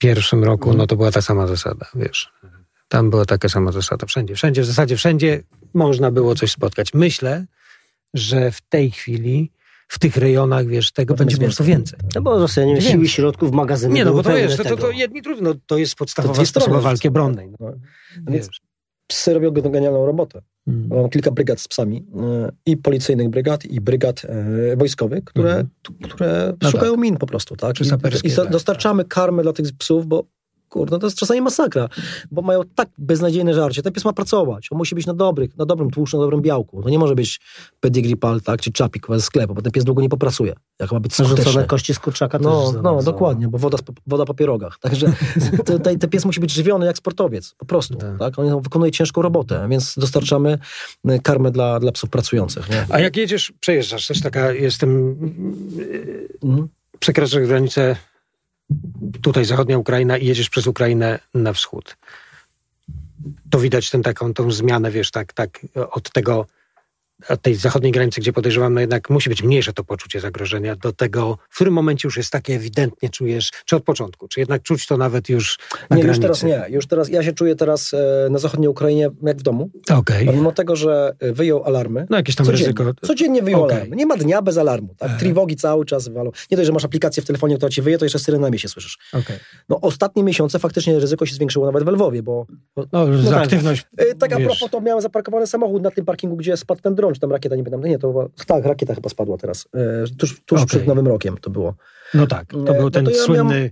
2001 roku, no to była ta sama zasada, wiesz. Tam była taka sama zasada. Wszędzie, wszędzie, w zasadzie wszędzie można było coś spotkać. Myślę, że w tej chwili, w tych rejonach, wiesz, tego będzie po prostu więcej. No bo Więcej. siły środków, magazyny Nie, no bo to wiesz, to, to, to jedni trudno, no, to jest To podstawowa strony sposoba walki obronnej. No, No. Więc wiesz. psy robią genialną robotę. Mm. Mam kilka brygad z psami e, i policyjnych brygad, i brygad e, wojskowych, które, Mhm. które No szukają min po prostu, tak? Czy I, i tak, dostarczamy karmę dla tych psów, bo kurde, to jest czasami masakra, bo mają tak beznadziejne żarcie. Ten pies ma pracować, on musi być na, dobrych, na dobrym tłuszczu, na dobrym białku. To nie może być pedigree pal, tak, czy czapik ze sklepu, bo ten pies długo nie popracuje, jak ma być skuteczny. kości z kurczaka No, no dokładnie, bo woda, woda po pierogach. Także te- te- ten pies musi być żywiony jak sportowiec, po prostu. Tak. Tak. On wykonuje ciężką robotę, więc dostarczamy y, karmę dla, dla psów pracujących. Nie? A jak jedziesz, przejeżdżasz, też taka jestem, Mhm. przekraczasz granicę tutaj zachodnia Ukraina i jedziesz przez Ukrainę na wschód. To widać tę taką tą zmianę, wiesz, tak, tak od tego od tej zachodniej granicy, gdzie podejrzewam, no jednak musi być mniejsze to poczucie zagrożenia, do tego, w którym momencie już jest takie ewidentnie czujesz, czy od początku, czy jednak czuć to nawet już na Nie, już granicy? teraz nie. Już teraz, ja się czuję teraz e, na zachodniej Ukrainie jak w domu, Okej. pomimo tego, że e, wyjął alarmy. No jakieś tam Codziennie, ryzyko. codziennie wyjął Okej. alarmy. Nie ma dnia bez alarmu. Tak? Aha. Triwogi cały czas walą. Nie dość, że masz aplikację w telefonie, która ci wyje, to jeszcze syrenami się słyszysz. Okej. No ostatnie miesiące faktycznie ryzyko się zwiększyło nawet w Lwowie, bo No, No tak. aktywność. E, Tak a propos, to miałem zaparkowany samochód na tym parkingu, gdzie spadł ten dron, czy tam rakieta, nie pamiętam. Nie, to była, tak, rakieta chyba spadła teraz. E, tuż tuż Okej. przed Nowym Rokiem to było. No tak, to Nie, był no ten to ja słynny.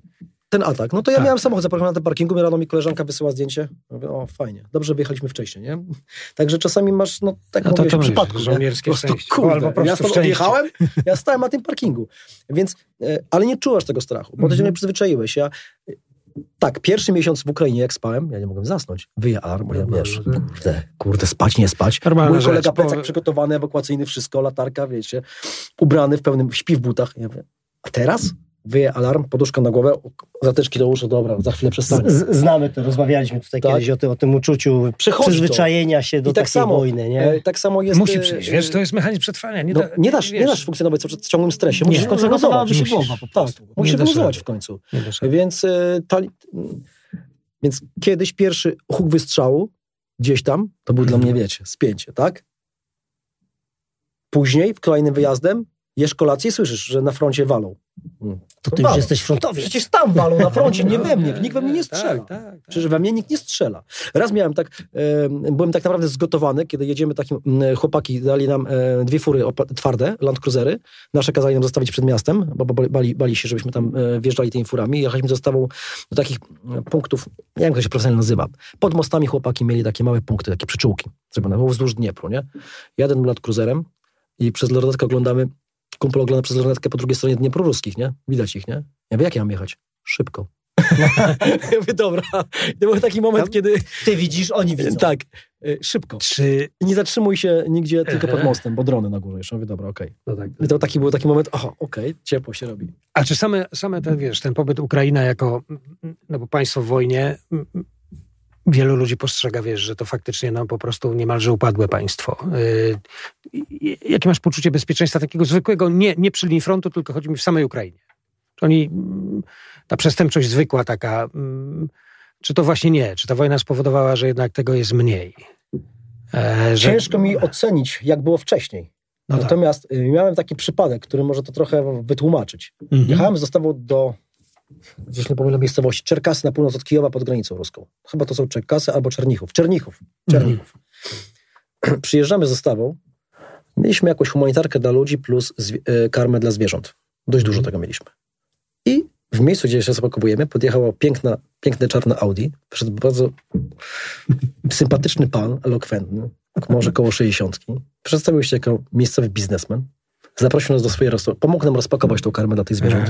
Ten atak. No to ja Tak. miałem samochód zaparkowany na tym parkingu, rano mi koleżanka wysyła zdjęcie. Mówię, o, fajnie, dobrze wyjechaliśmy wcześniej, nie? Także czasami masz, no tak No no to mówię, to mówisz, przypadku. nie? żołnierskie prostu, szczęście. Kurde, Albo po ja stąd odjechałem, ja stałem na tym parkingu. Więc, e, ale nie czułasz tego strachu, bo ty się Mhm. nie przyzwyczaiłeś. Ja, e, tak, pierwszy miesiąc w Ukrainie, jak spałem, ja nie mogłem zasnąć. Alarm, bo ja wiesz, kurde, kurde, spać, nie spać. Normalna Mój kolega rzecz, plecak bo- przygotowany, ewakuacyjny, wszystko, latarka, wiecie, ubrany w pełnym, śpi w butach. Ja mówię, a teraz? Wyje alarm, poduszka na głowę, zatyczki do uszu, dobra, za chwilę z, znamy to, rozmawialiśmy tutaj Tak. kiedyś o tym, o tym uczuciu Przychodzi to. przyzwyczajenia się do I tak takiej samo, wojny, nie? E, tak samo jest... Musi e, przyjść, wiesz, to jest mechanizm przetrwania. Nie, No, da, nie, dasz, nie dasz funkcjonować w ciągłym stresie. Musisz Nie, w końcu no, luzować. zagotowałaby się Musisz. głowa po Tak, prostu. musisz Nie dasz wyluzować w końcu. Więc, e, ta, więc kiedyś pierwszy huk wystrzału gdzieś tam, to był dla mnie, wiecie, spięcie, tak? Później, w kolejnym wyjazdem, jesz kolację i słyszysz, że na froncie walą. To ty już jesteś frontowiec. Przecież tam walą na froncie, nie we mnie. Nikt we mnie nie Tak, strzela. tak, tak. Przecież we mnie nikt nie strzela. Raz miałem tak, e, byłem tak naprawdę zgotowany, kiedy jedziemy takim, chłopaki dali nam e, dwie fury twarde, Land Cruisery. Nasze kazali nam zostawić przed miastem, bo, bo bali, bali się, żebyśmy tam e, wjeżdżali tymi furami. Jechaliśmy zostawą do takich e, punktów, nie wiem jak to się profesjonalnie nazywa. Pod mostami chłopaki mieli takie małe punkty, takie przyczółki, zrobione wzdłuż Dniepru, nie? Jadę Land Cruiserem i przez lornetkę oglądamy, kumpel ogląda przez lornetkę po drugiej stronie Dniepru ruskich, nie? Widać ich, nie? Ja wiem, jak ja mam jechać? Szybko. ja mówię, dobra. To był taki moment, Tam- kiedy... Ty widzisz, oni widzą. Tak, y, szybko. Czy... Nie zatrzymuj się nigdzie, tylko pod Aha. mostem, bo drony na górze jeszcze. Mówię, dobra, okej. No tak. I to taki był taki moment, aha, okej, ciepło się robi. A czy same, same ten, wiesz, ten pobyt Ukraina jako, no bo państwo w wojnie, wielu ludzi postrzega, wiesz, że to faktycznie no, po prostu niemalże upadłe państwo. Yy, i- jakie masz poczucie bezpieczeństwa takiego zwykłego, nie, nie przy linii frontu, tylko chodzi mi w samej Ukrainie? Czy oni, mm, ta przestępczość zwykła taka, mm, czy to właśnie nie? Czy ta wojna spowodowała, że jednak tego jest mniej? E, że- Ciężko mi ocenić, jak było wcześniej. No tak. Natomiast y, miałem taki przypadek, który może to trochę wytłumaczyć. Mhm. Jechałem z dostawą do, gdzieś nie pomylę miejscowości, Czerkasy na północ od Kijowa pod granicą ruską. Chyba to są Czerkasy albo Czernichów. Czernichów. Czernichów. Przyjeżdżamy z dostawą. Mieliśmy jakąś humanitarkę dla ludzi plus zwi- e, karmę dla zwierząt. Dość dużo tego mieliśmy. I w miejscu, gdzie się zapakowujemy, podjechało piękna, piękne czarne Audi. Wszedł bardzo sympatyczny pan, elokwentny, może koło 60. Przedstawił się jako miejscowy biznesmen. Zaprosił nas do swojej restauracji. Pomógł nam rozpakować tą karmę dla tych zwierząt.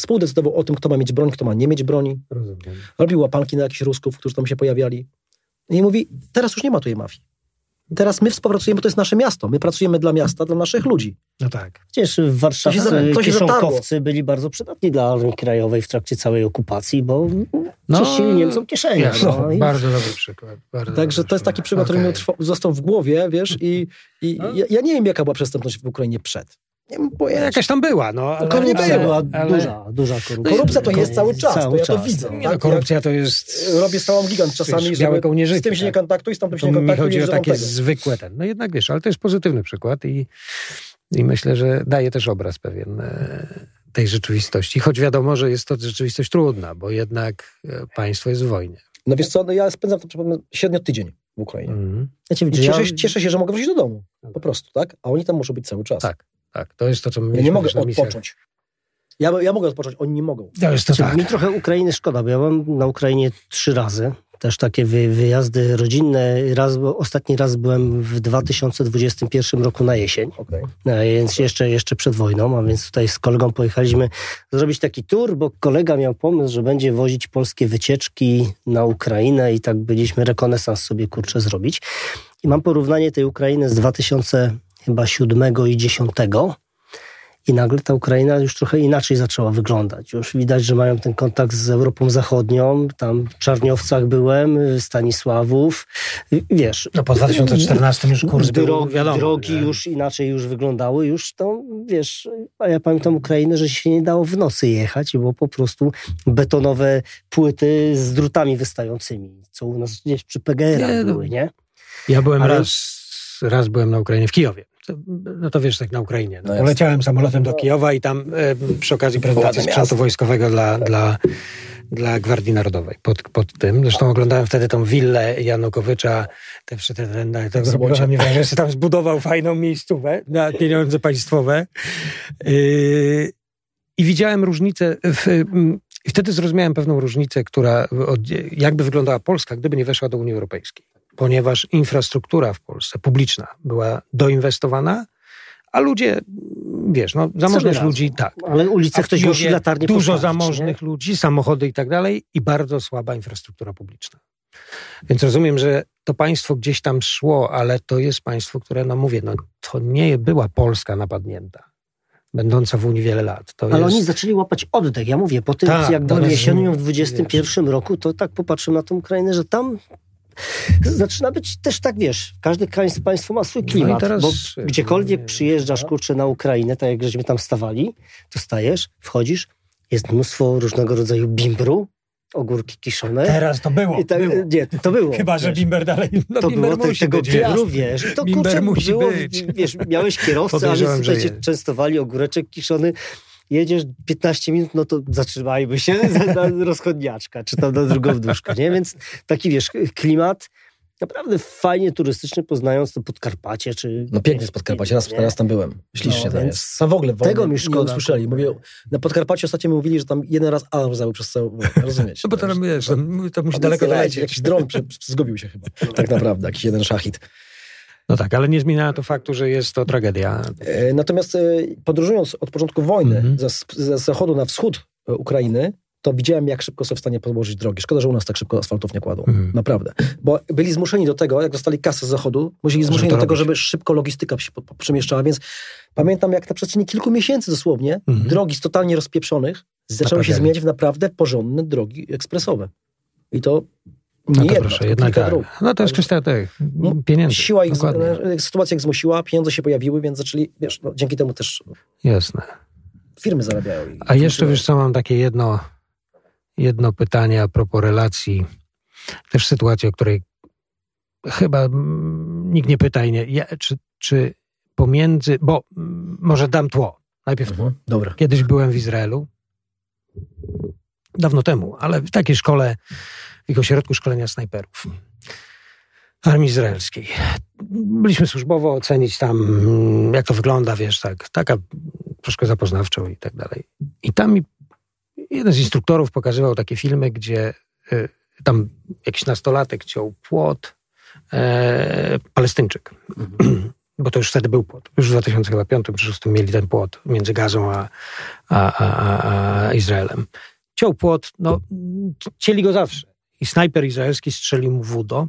współdecydował o tym, kto ma mieć broń, kto ma nie mieć broni. Rozumiem. Robił łapanki na jakichś Rusków, którzy tam się pojawiali. I mówi, teraz już nie ma tu mafii. Teraz my współpracujemy, bo to jest nasze miasto. My pracujemy dla miasta, dla naszych ludzi. No tak. Przecież w Warszawie kieszonkowcy byli bardzo przydatni dla Armii Krajowej w trakcie całej okupacji, bo No, czyścili Niemcom kieszenie. Ja, no, i- Bardzo dobry przykład. Bardzo Także dobry to jest taki przykład, który mi został w głowie, wiesz, i, i No. ja, ja nie wiem, jaka była przestępność w Ukrainie przed. Nie mam pojęcia. Jakaś tam była, no. Ale, korupcja ale- była ale- duża, duża korupcja. Korupcja to jest cały czas, to ja to widzę. Nie, no, korupcja to jest... Robię stałą gigant czasami, Wiesz, żeby z tym się nie tak. kontaktuj, z tamtym się nie mi kontaktuj, chodzi o takie tego. zwykłe ten. No jednak wiesz, ale to jest pozytywny przykład i, i myślę, że daje też obraz pewien e, tej rzeczywistości. Choć wiadomo, że jest to rzeczywistość trudna, bo jednak e, państwo jest w wojnie. No wiesz co, no ja spędzam to przypomnę, średnio tydzień w Ukrainie. Mhm. Ja cieszę, ja, cieszę się, że mogę wrócić do domu. Po prostu, tak? A oni tam muszą być cały czas. Tak, tak. To jest to, co my Ja nie mogę odpocząć. Ja, ja mogę odpocząć, oni nie mogą. To jest to Znaczy, tak. Mi trochę Ukrainy szkoda, bo ja byłem na Ukrainie trzy razy. Też takie wy, wyjazdy rodzinne. Raz, ostatni raz byłem w 2021 roku na jesień, Okej. e, więc jeszcze, jeszcze przed wojną, a więc tutaj z kolegą pojechaliśmy zrobić taki tour, bo kolega miał pomysł, że będzie wozić polskie wycieczki na Ukrainę i tak byliśmy rekonesans sobie kurczę zrobić. I mam porównanie tej Ukrainy z 2007 i 2010. I nagle ta Ukraina już trochę inaczej zaczęła wyglądać. Już widać, że mają ten kontakt z Europą Zachodnią. Tam w Czarniowcach byłem, Stanisławów. Wiesz. No po 2014 już kurs był, drogi, wiadomo. drogi już inaczej już wyglądały. Już to, wiesz, a ja pamiętam Ukrainę, że się nie dało w nocy jechać, bo po prostu betonowe płyty z drutami wystającymi, co u nas gdzieś przy PGR-ach no. były, nie? Ja byłem Ale- raz, raz byłem na Ukrainie, w Kijowie. No to wiesz, tak na Ukrainie. No, No poleciałem samolotem do Kijowa i tam e, przy okazji prezentacji sprzętu wojskowego dla, dla, dla Gwardii Narodowej. Pod, pod tym. Zresztą oglądałem wtedy tą willę Janukowycza. Te, te, ten, to robiło na mnie wrażenie, że tam zbudował fajną miejscówę na pieniądze państwowe. Yy, I widziałem różnicę. W, mm, i wtedy zrozumiałem pewną różnicę, która od, jakby wyglądała Polska, gdyby nie weszła do Unii Europejskiej. Ponieważ infrastruktura w Polsce publiczna była doinwestowana, a ludzie, wiesz, no, zamożnych ludzi tak. Ale w ktoś musi latarnie Dużo zamożnych ludzi, samochody i tak dalej i bardzo słaba infrastruktura publiczna. Więc rozumiem, że to państwo gdzieś tam szło, ale to jest państwo, które, no mówię, no to nie była Polska napadnięta. będąca w Unii wiele lat. To Ale jest... oni zaczęli łapać oddech. Ja mówię, po tym, Tak, jak teraz- jesienią w 21 roku, to tak popatrzyłem na tą Ukrainę, że tam zaczyna być też tak, wiesz, każde państwo ma swój No i klimat, teraz- bo gdziekolwiek nie- przyjeżdżasz, kurczę, na Ukrainę, tak jak żeśmy tam stawali, to stajesz, wchodzisz, jest mnóstwo różnego rodzaju bimbru, ogórki kiszone. Teraz to było. I tak, było. nie, to było. Chyba, że wiesz. Bimber dalej. No, to Bimber było te, musi tego być, bimbru, jasne. wiesz. To Bimber kurczę, musi było, być. wiesz, miałeś kierowcę, a cię jest. częstowali, ogóreczek kiszony, jedziesz 15 minut, no to zatrzymajmy się na rozchodniaczka, czy tam na drugą wdłużkę, nie? Więc taki, wiesz, klimat naprawdę fajnie turystyczny, poznając to Podkarpacie, czy... No pięknie z Podkarpacia, raz, raz tam byłem. Ślicznie No, tam jest. Tam w ogóle tego mi nie szkoda, usłyszeli. kurde. Mówię, na Podkarpacie ostatnio mi mówili, że tam jeden raz alarm zabył przez całą... Rozumiecie? No bo to, tak? wiesz, to, to musi Tam daleko nic nie leci, dolecieć. Jakiś dron zgubił się chyba. Tak naprawdę, jakiś jeden szachit. No tak, ale nie zmienia to faktu, że jest to tragedia. E, Natomiast e, podróżując od początku wojny Mhm. ze, zachodu na wschód e, Ukrainy, to widziałem, jak szybko są w stanie podłożyć drogi. Szkoda, że u nas tak szybko asfaltów nie kładą. Mhm. Naprawdę. Bo byli zmuszeni do tego, jak dostali kasę z zachodu, Żeby zmuszeni do tego, robić. żeby szybko logistyka się przemieszczała. Więc pamiętam, jak na przestrzeni kilku miesięcy dosłownie Mhm. drogi z totalnie rozpieprzonych zaczęły się zmieniać w naprawdę porządne drogi ekspresowe. I to nie No to jedna, proszę, jednak tak. dróg. No to jest kwestia tych No, pieniędzy. Siła ich, Dokładnie. e, sytuacja ich zmusiła, pieniądze się pojawiły, więc zaczęli, wiesz, no, dzięki temu też Jasne. firmy zarabiają. A jeszcze wiesz co, mam takie jedno, jedno pytanie a propos relacji. Też sytuacji, o której chyba mm, nikt nie pyta i nie, ja, czy, czy pomiędzy, bo mm, może dam tło. Najpierw tło. Mhm. Dobra. Kiedyś byłem w Izraelu. Dawno temu, ale w takiej szkole, ich ośrodku szkolenia snajperów. Armii Izraelskiej. Byliśmy służbowo ocenić tam, mm, jak to wygląda, wiesz, tak, taka troszkę zapoznawczą i tak dalej. I tam jeden z instruktorów pokazywał takie filmy, gdzie y, tam jakiś nastolatek ciął płot, e, Palestyńczyk. Bo to już wtedy był płot. Już w 2005 czy 2006 mieli ten płot między Gazą a, a, a, a, Izraelem. Ciął płot, no cięli go zawsze. I snajper izraelski strzelił mu w udo.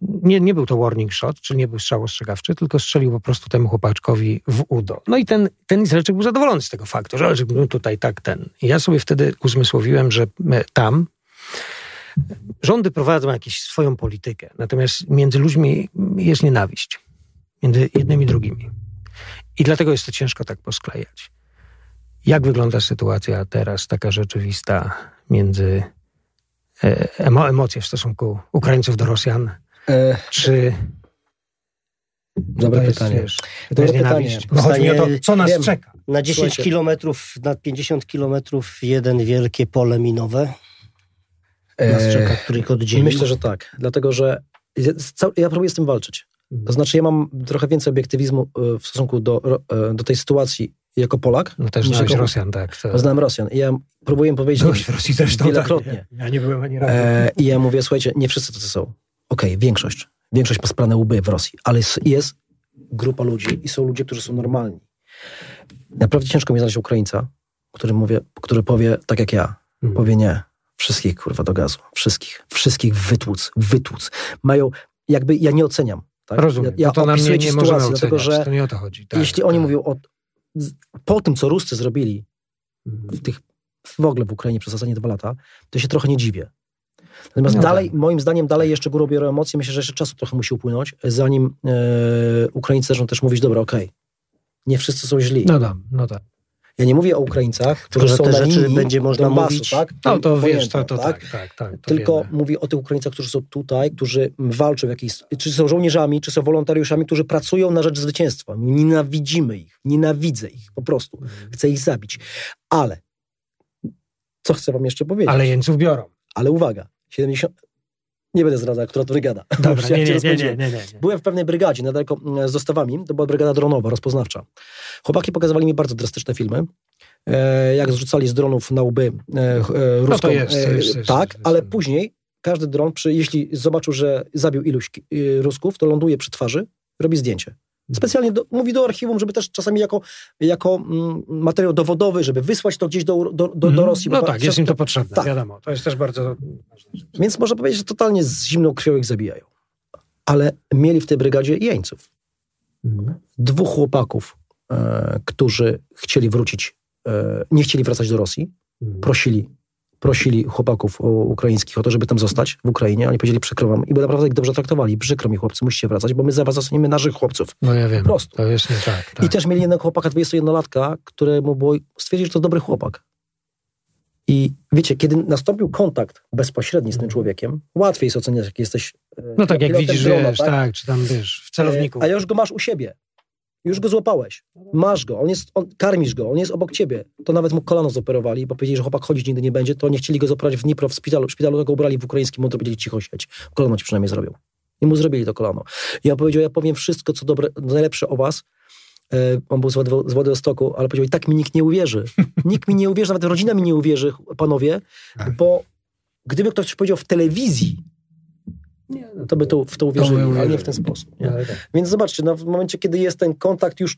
Nie, nie był to warning shot, czyli nie był strzał ostrzegawczy, tylko strzelił po prostu temu chłopaczkowi w udo. No i ten, ten Izraelczyk był zadowolony z tego faktu, że no tutaj tak ten. I ja sobie wtedy uzmysłowiłem, że my tam rządy prowadzą jakąś swoją politykę, natomiast między ludźmi jest nienawiść. Między jednymi i drugimi. I dlatego jest to ciężko tak posklejać. Jak wygląda sytuacja teraz, taka rzeczywista, między e, emo, emocje w stosunku Ukraińców do Rosjan? E, Czy dobre to jest, pytanie. wiesz, to Dobre jest pytanie. Bo chodzi mi o to, co nas Wiem. czeka. Na 10 Słuchajcie. kilometrów, na 50 kilometrów jeden wielkie pole minowe nas E, czeka, których oddzieli. Myślę, że tak. Dlatego, że ja próbuję z tym walczyć. To znaczy, ja mam trochę więcej obiektywizmu e, w stosunku do, e, do tej sytuacji jako Polak. No też znałeś jako- Rosjan, tak. To... Znałem Rosjan. I ja próbuję powiedzieć Byłeś w Rosji zresztą. wielokrotnie. Tak. Ja nie byłem ani razu. E, I ja mówię, słuchajcie, nie wszyscy tacy są. Okej, większość. Większość ma sprane łby w Rosji, ale jest, grupa ludzi i są ludzie, którzy są normalni. Naprawdę ciężko mi znaleźć Ukraińca, który, mówię, który powie tak jak ja. Mhm. Powie nie. Wszystkich, kurwa, do gazu. Wszystkich. Wszystkich wytłuc. Wytłuc. Mają, jakby, ja nie oceniam. Tak? Rozumiem. Ja, ja no to nam nie, nie sytuację, dlatego że To nie o to chodzi. Tak, jeśli oni tak. mówią o, po tym, co Ruscy zrobili w tych w ogóle w Ukrainie przez ostatnie dwa lata, to się trochę nie dziwię. Natomiast No dalej, tak. moim zdaniem, dalej jeszcze górą biorą emocje. Myślę, że jeszcze czasu trochę musi upłynąć, zanim e, Ukraińcy zaczną też mówić, dobra, okej, nie wszyscy są źli. No tak, no tak. Ja nie mówię o Ukraińcach, którzy że są te na rzeczy linii będzie można Donbasu, mówić. Tak? No to wiesz, to, to tak, tak, tak. to Tylko wiemy. mówię o tych Ukraińcach, którzy są tutaj, którzy walczą, w jakiejś, czy są żołnierzami, czy są wolontariuszami, którzy pracują na rzecz zwycięstwa. Nienawidzimy ich, nienawidzę ich po prostu. Chcę ich zabić. Ale, co chcę wam jeszcze powiedzieć? Ale jeńców biorą. Ale uwaga, 70... Nie będę zdradzał, która to brygada. Dobra, Jak nie, nie, nie, nie. Byłem w pewnej brygadzie niedaleko mm, z dostawami. To była brygada dronowa, rozpoznawcza. Chłopaki pokazywali mi bardzo drastyczne filmy. E, jak zrzucali z dronów na łby e, e, ruską. No to jest, to e, jest, jest, tak, ale później każdy dron, jeśli zobaczył, że zabił iluś y, Rusków, to ląduje przy twarzy, robi zdjęcie. Specjalnie do, mówi do archiwum, żeby też czasami jako, jako mm, materiał dowodowy, żeby wysłać to gdzieś do, do, do, do Mhm. Rosji. No tak, jest im to potrzebne, Tak. wiadomo. To jest też bardzo. Więc można powiedzieć, że totalnie z zimną krwią ich zabijają. Ale mieli w tej brygadzie jeńców. Mhm. Dwóch chłopaków e, którzy chcieli wrócić, e, nie chcieli wracać do Rosji, Mhm. prosili, prosili chłopaków ukraińskich o to, żeby tam zostać w Ukrainie. Oni powiedzieli, przykro wam. I bo naprawdę ich dobrze traktowali. Przykro mi, chłopcy, musicie wracać, bo my za was zostaniemy naszych chłopców. No ja wiem. Po prostu. To jest nie tak. tak. I też mieli jednego chłopaka, 21-latka, któremu było, stwierdzili, że to dobry chłopak. I wiecie, kiedy nastąpił kontakt bezpośredni z tym człowiekiem, łatwiej jest oceniać, jak jesteś e, No tak, jak widzisz, drona, wiesz, tak? czy tam wiesz, w celowniku. E, A już go masz u siebie. Już go złapałeś. Masz go. On jest, on, karmisz go. On jest obok ciebie. To nawet mu kolano zoperowali, bo powiedzieli, że chłopak chodzić nigdy nie będzie. To nie chcieli go zoperować w Dnipro w szpitalu. W szpitalu go ubrali w ukraińskim mundur, powiedzieli cicho siedź. Kolano ci przynajmniej zrobią. I mu zrobili to kolano. I on powiedział, ja powiem wszystko, co dobre, najlepsze o was. E, on był z, Władywo- z Władywostoku, ale powiedział, i tak mi nikt nie uwierzy. Nikt mi nie uwierzy, nawet rodzina mi nie uwierzy, panowie, Tak. bo gdyby ktoś powiedział w telewizji, to by to, w to uwierzyli, ale nie uwierzyli. w ten sposób. Nie? Ale tak. Więc zobaczcie, no, w momencie, kiedy jest ten kontakt już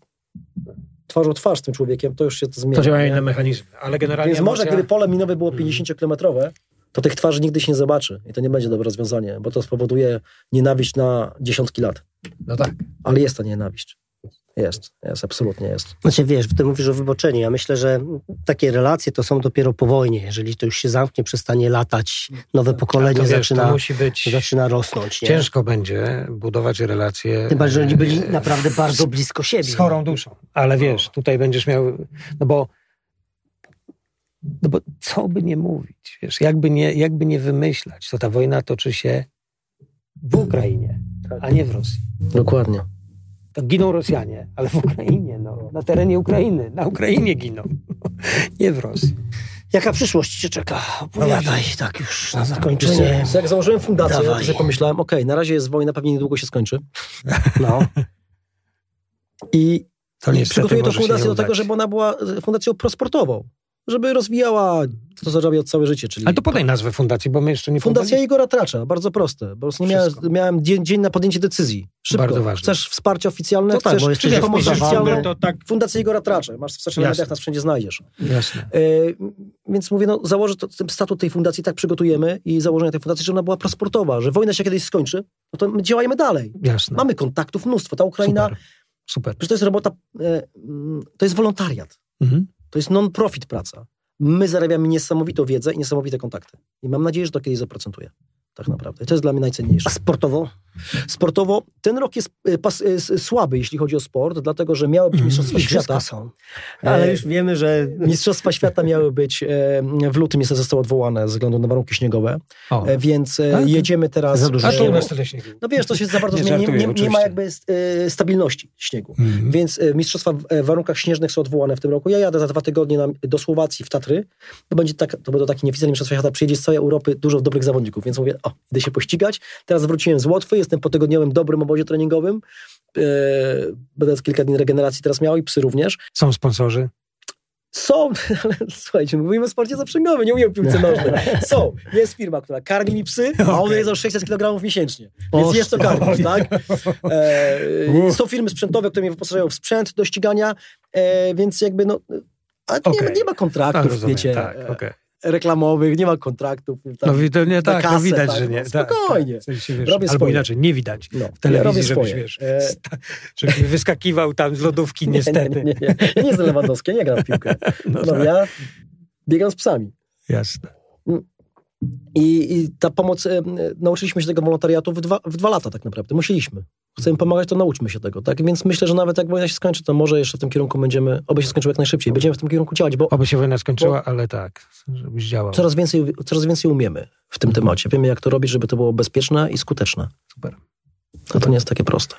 twarzą twarz z tym człowiekiem, to już się to zmienia. To działają nie? inne mechanizmy. Ale generalnie Więc może, emocja- gdyby pole minowe było Mhm. 50-kilometrowe, to tych twarzy nigdy się nie zobaczy. I to nie będzie dobre rozwiązanie, bo to spowoduje nienawiść na dziesiątki lat. No tak. Ale jest ta nienawiść. Jest, jest, absolutnie jest. Znaczy wiesz, ty mówisz o wyboczeniu. Ja myślę, że takie relacje to są dopiero po wojnie. Jeżeli to już się zamknie, przestanie latać, nowe pokolenie to, wiesz, zaczyna, to musi być... zaczyna rosnąć. Nie? Ciężko będzie budować relacje... Tym bardziej, że oni byli e, naprawdę bardzo blisko siebie. z chorą duszą. Ale wiesz, tutaj będziesz miał, no bo, no bo co by nie mówić, wiesz, jakby nie, jakby nie wymyślać, to ta wojna toczy się w Ukrainie, a nie w Rosji. Dokładnie. To giną Rosjanie, ale w Ukrainie, no, na terenie Ukrainy, na Ukrainie giną, nie w Rosji. Jaka przyszłość cię czeka? Opowiadaj, tak już na zakończenie. Wiesz co, Jak założyłem fundację, to Dawaj. sobie pomyślałem, okej, na razie jest wojna, pewnie niedługo się skończy. No. I To niestety przygotuję tą fundację nie do tego, żeby ona była fundacją prosportową. Żeby rozwijała to, co robi od całe życie. Czyli Ale to podaj nazwę fundacji, bo my jeszcze nie Fundacja. Igora Tracza, bardzo proste. Po prostu nie miałem, miałem dzień, dzień na podjęcie decyzji. Szybko. Bardzo ważne. Chcesz wsparcie oficjalne? To tak, Chcesz chcesz pomoc oficjalną? to tak, Fundacja Igora Tracza. Masz w social mediach, nas wszędzie znajdziesz. jasne. E, więc mówię, no założę to, ten statut tej fundacji, tak przygotujemy i założenie tej fundacji, żeby ona była prosportowa, że wojna się kiedyś skończy, no to my działajmy dalej. Jasne. Mamy kontaktów mnóstwo. Ta Ukraina, Super. Super. przecież to jest robota, e, to jest wolontariat. Mhm. To jest non-profit praca. My zarabiamy niesamowitą wiedzę i niesamowite kontakty. I mam nadzieję, że to kiedyś zaprocentuje. Tak naprawdę. To jest dla mnie najcenniejsze. A sportowo? Sportowo ten rok jest y, pas, y, słaby, jeśli chodzi o sport, dlatego że miały być Mistrzostwa Świata. Są. Ale E, już wiemy, że Mistrzostwa Świata miały być e, w lutym, niestety zostało odwołane ze względu na warunki śniegowe, O. e, więc Tak? jedziemy teraz... Za dużo A śniegu. No wiesz, to się za bardzo Nie zmieni, nie, nie, nie ma jakby e, stabilności śniegu. Mhm. Więc e, mistrzostwa w e, warunkach śnieżnych są odwołane w tym roku. Ja jadę za dwa tygodnie na, do Słowacji, w Tatry. To, będzie tak, to będą takie nieoficjalne mistrzostwa świata. Przyjedzie z całej Europy dużo dobrych zawodników. Więc mówię, o, idę się pościgać. Teraz wróciłem z Łotwy, jestem po tygodniowym dobrym obozie treningowym. E, będę kilka dni regeneracji teraz miał i psy również. Są sponsorzy? Są, ale słuchajcie, mówimy o sporcie zaprzęgowym, nie mówimy o piłce nożnej. Są. Jest firma, która karmi mi psy, a one jedzą 600 kg miesięcznie. Więc jest to karmić, tak? E, są firmy sprzętowe, które mnie wyposażają w sprzęt do ścigania, e, więc jakby no... Ale nie, ma, Okej. nie ma kontraktów, Tak, rozumiem, wiecie, tak, okej. Reklamowych, nie ma kontraktów. Tam, No wi- to nie na tak, no kasę, widać, tak, że nie. no, tak, spokojnie. Tak, się, wiesz, Robię albo swoje. inaczej, nie widać no, w telewizji, ja żebyś, wiesz, E, żebyś wyskakiwał tam z lodówki, niestety. Nie, nie, nie, nie. Ja nie jestem Lewandowski, ja nie gram w piłkę. No No, tak. ja biegam z psami. Jasne. I, I ta pomoc, e, nauczyliśmy się tego wolontariatu w dwa, w dwa lata tak naprawdę. Musieliśmy. Chcemy pomagać, to nauczmy się tego. Tak? Więc myślę, że nawet jak wojna się skończy, to może jeszcze w tym kierunku będziemy, oby się skończyło jak najszybciej. Będziemy w tym kierunku działać, bo Oby się wojna skończyła, ale tak, żebyś działał. coraz więcej, coraz więcej umiemy w tym temacie. Wiemy, jak to robić, żeby to było bezpieczne i skuteczne. Super. A to nie jest takie proste.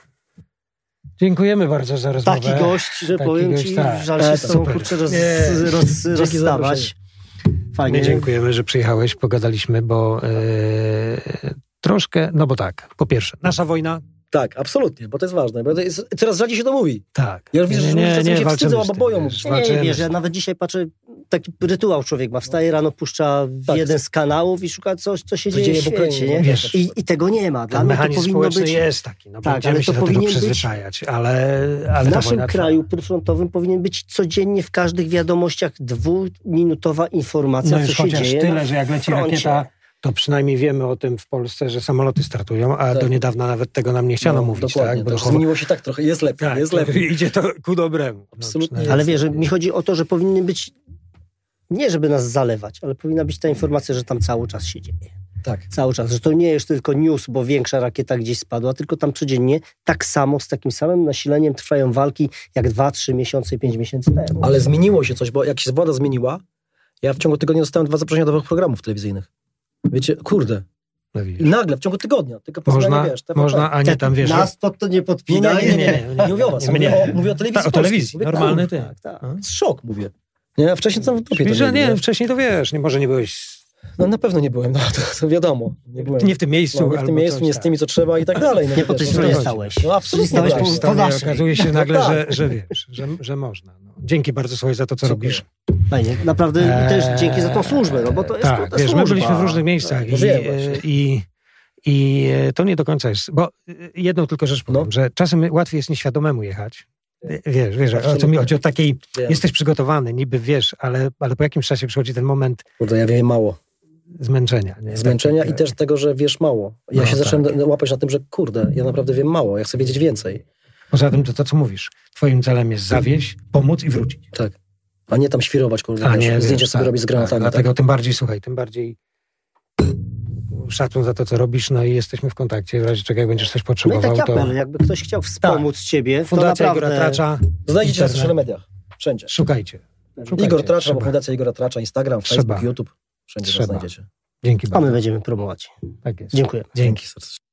Dziękujemy bardzo za rozmowę. taki gość, że Taki powiem gość, ci, tak. żal E, się z tobą kurczę roz, roz, za rozstawać. Fajnie. My dziękujemy, że przyjechałeś, pogadaliśmy, bo e, troszkę, no bo tak, po pierwsze, nasza wojna, Tak, absolutnie, bo to jest ważne. Bo to jest, coraz rzadziej się to mówi. tak. Ja już widzę, że ludzie się wstydzą, albo boją. Nie, nie, walczymy wiesz, ja nawet dzisiaj patrzę, taki rytuał człowiek ma. Wstaje rano, puszcza Tak. jeden z kanałów i szuka coś, co się Co dzieje, w świecie. Nie? no wiesz. I, I tego nie ma. Dla Ten mnie to mechanizm powinno być... jest taki, no Tak, będziemy ale się to do tego powinien być- przyzwyczajać, ale, ale W naszym kraju przyfrontowym powinien być codziennie w każdych wiadomościach dwuminutowa informacja, No co się chociaż dzieje tyle, że jak leci froncie. rakieta to przynajmniej wiemy o tym w Polsce, że samoloty startują, a Tak. do niedawna nawet tego nam nie chciano No, mówić. Dokładnie, tak? Bo chowa- zmieniło się tak trochę, jest lepiej, tak, jest to lepiej. Idzie to ku dobremu. No, Absolutnie przynajmniej- Ale wiesz, że mi chodzi o to, że powinny być, nie żeby nas zalewać, ale powinna być ta informacja, że tam cały czas się dzieje. Tak. Cały czas, że to nie jest tylko news, bo większa rakieta gdzieś spadła, tylko tam codziennie tak samo, z takim samym nasileniem trwają walki jak 2, 3 miesiące, 5 miesięcy temu. Ale zmieniło się coś, bo jak się władza zmieniła, ja w ciągu tygodnia dostałem dwa zaproszenia do nowych programów telewizyjnych. Wiecie, kurde. No nagle, w ciągu tygodnia. Tylko po Można, wiesz, TVP. można, a nie tam wiesz. Nas pod to nie Nie, podpinaj. nie, nie, nie, nie, nie mówię o was, Nie, mówię, nie. o, mówię o telewizji Tak, o telewizji, polskiej. Mówię, normalny tak, ty. Tak, tak. No. Szok, mówię. Nie, a wcześniej co w dupie to nie, wcześniej to wiesz, nie, może nie byłeś No na pewno nie byłem, no to, to wiadomo. Nie byłem. nie w tym miejscu. no, nie w tym miejscu, coś, nie z tymi, co trzeba i tak dalej. No, Nie po tej stronie no, stałeś. No absolutnie. Stałeś po- Stanie, naszej. okazuje się nagle, tak. że, że wiesz, że, że można. No. Dzięki bardzo słuchaj za to, co Dziękuję. robisz. Fajnie. Naprawdę Eee, też dzięki za tą służbę, no bo to jest Tak, to wiesz, służba. my byliśmy w różnych miejscach No i, i, i e, to nie do końca jest, bo e, jedną tylko rzecz powiem, No. że czasem łatwiej jest nieświadomemu jechać. Wiesz, wiesz, o co mi chodzi, o takiej, Wiem. jesteś przygotowany, niby wiesz, ale, ale po jakimś czasie przychodzi ten moment Kurde, ja wiem mało. zmęczenia. Nie? Zmęczenia Tak, i też tego, że wiesz mało. Ja No, się tak. zacząłem łapać na tym, że kurde, ja naprawdę wiem mało, ja chcę wiedzieć więcej. Poza tym to, to co mówisz, twoim celem jest zawieść, pomóc i wrócić. Tak. A nie tam świrować, kurde, A nie, zdjęcia wiesz, sobie tak, robić z granatami. Tak, Tak, dlatego tym bardziej, słuchaj, tym bardziej szacun za to, co robisz, no i jesteśmy w kontakcie, w razie czego jak będziesz coś No i potrzebował, taki to apel, jakby ktoś chciał wspomóc ciebie, to Fundacja naprawdę... Igora Tracza, Znajdziecie nas w Internet. social mediach. Wszędzie. szukajcie. Szukajcie. Igor Tracza, Trzeba. bo Fundacja Igora Tracza, Instagram, Trzeba. Facebook, YouTube. Wszędzie Trzeba. znajdziecie. Dzięki A bardzo. my będziemy promować. Tak jest. Dziękuję. Dzięki. serdecznie.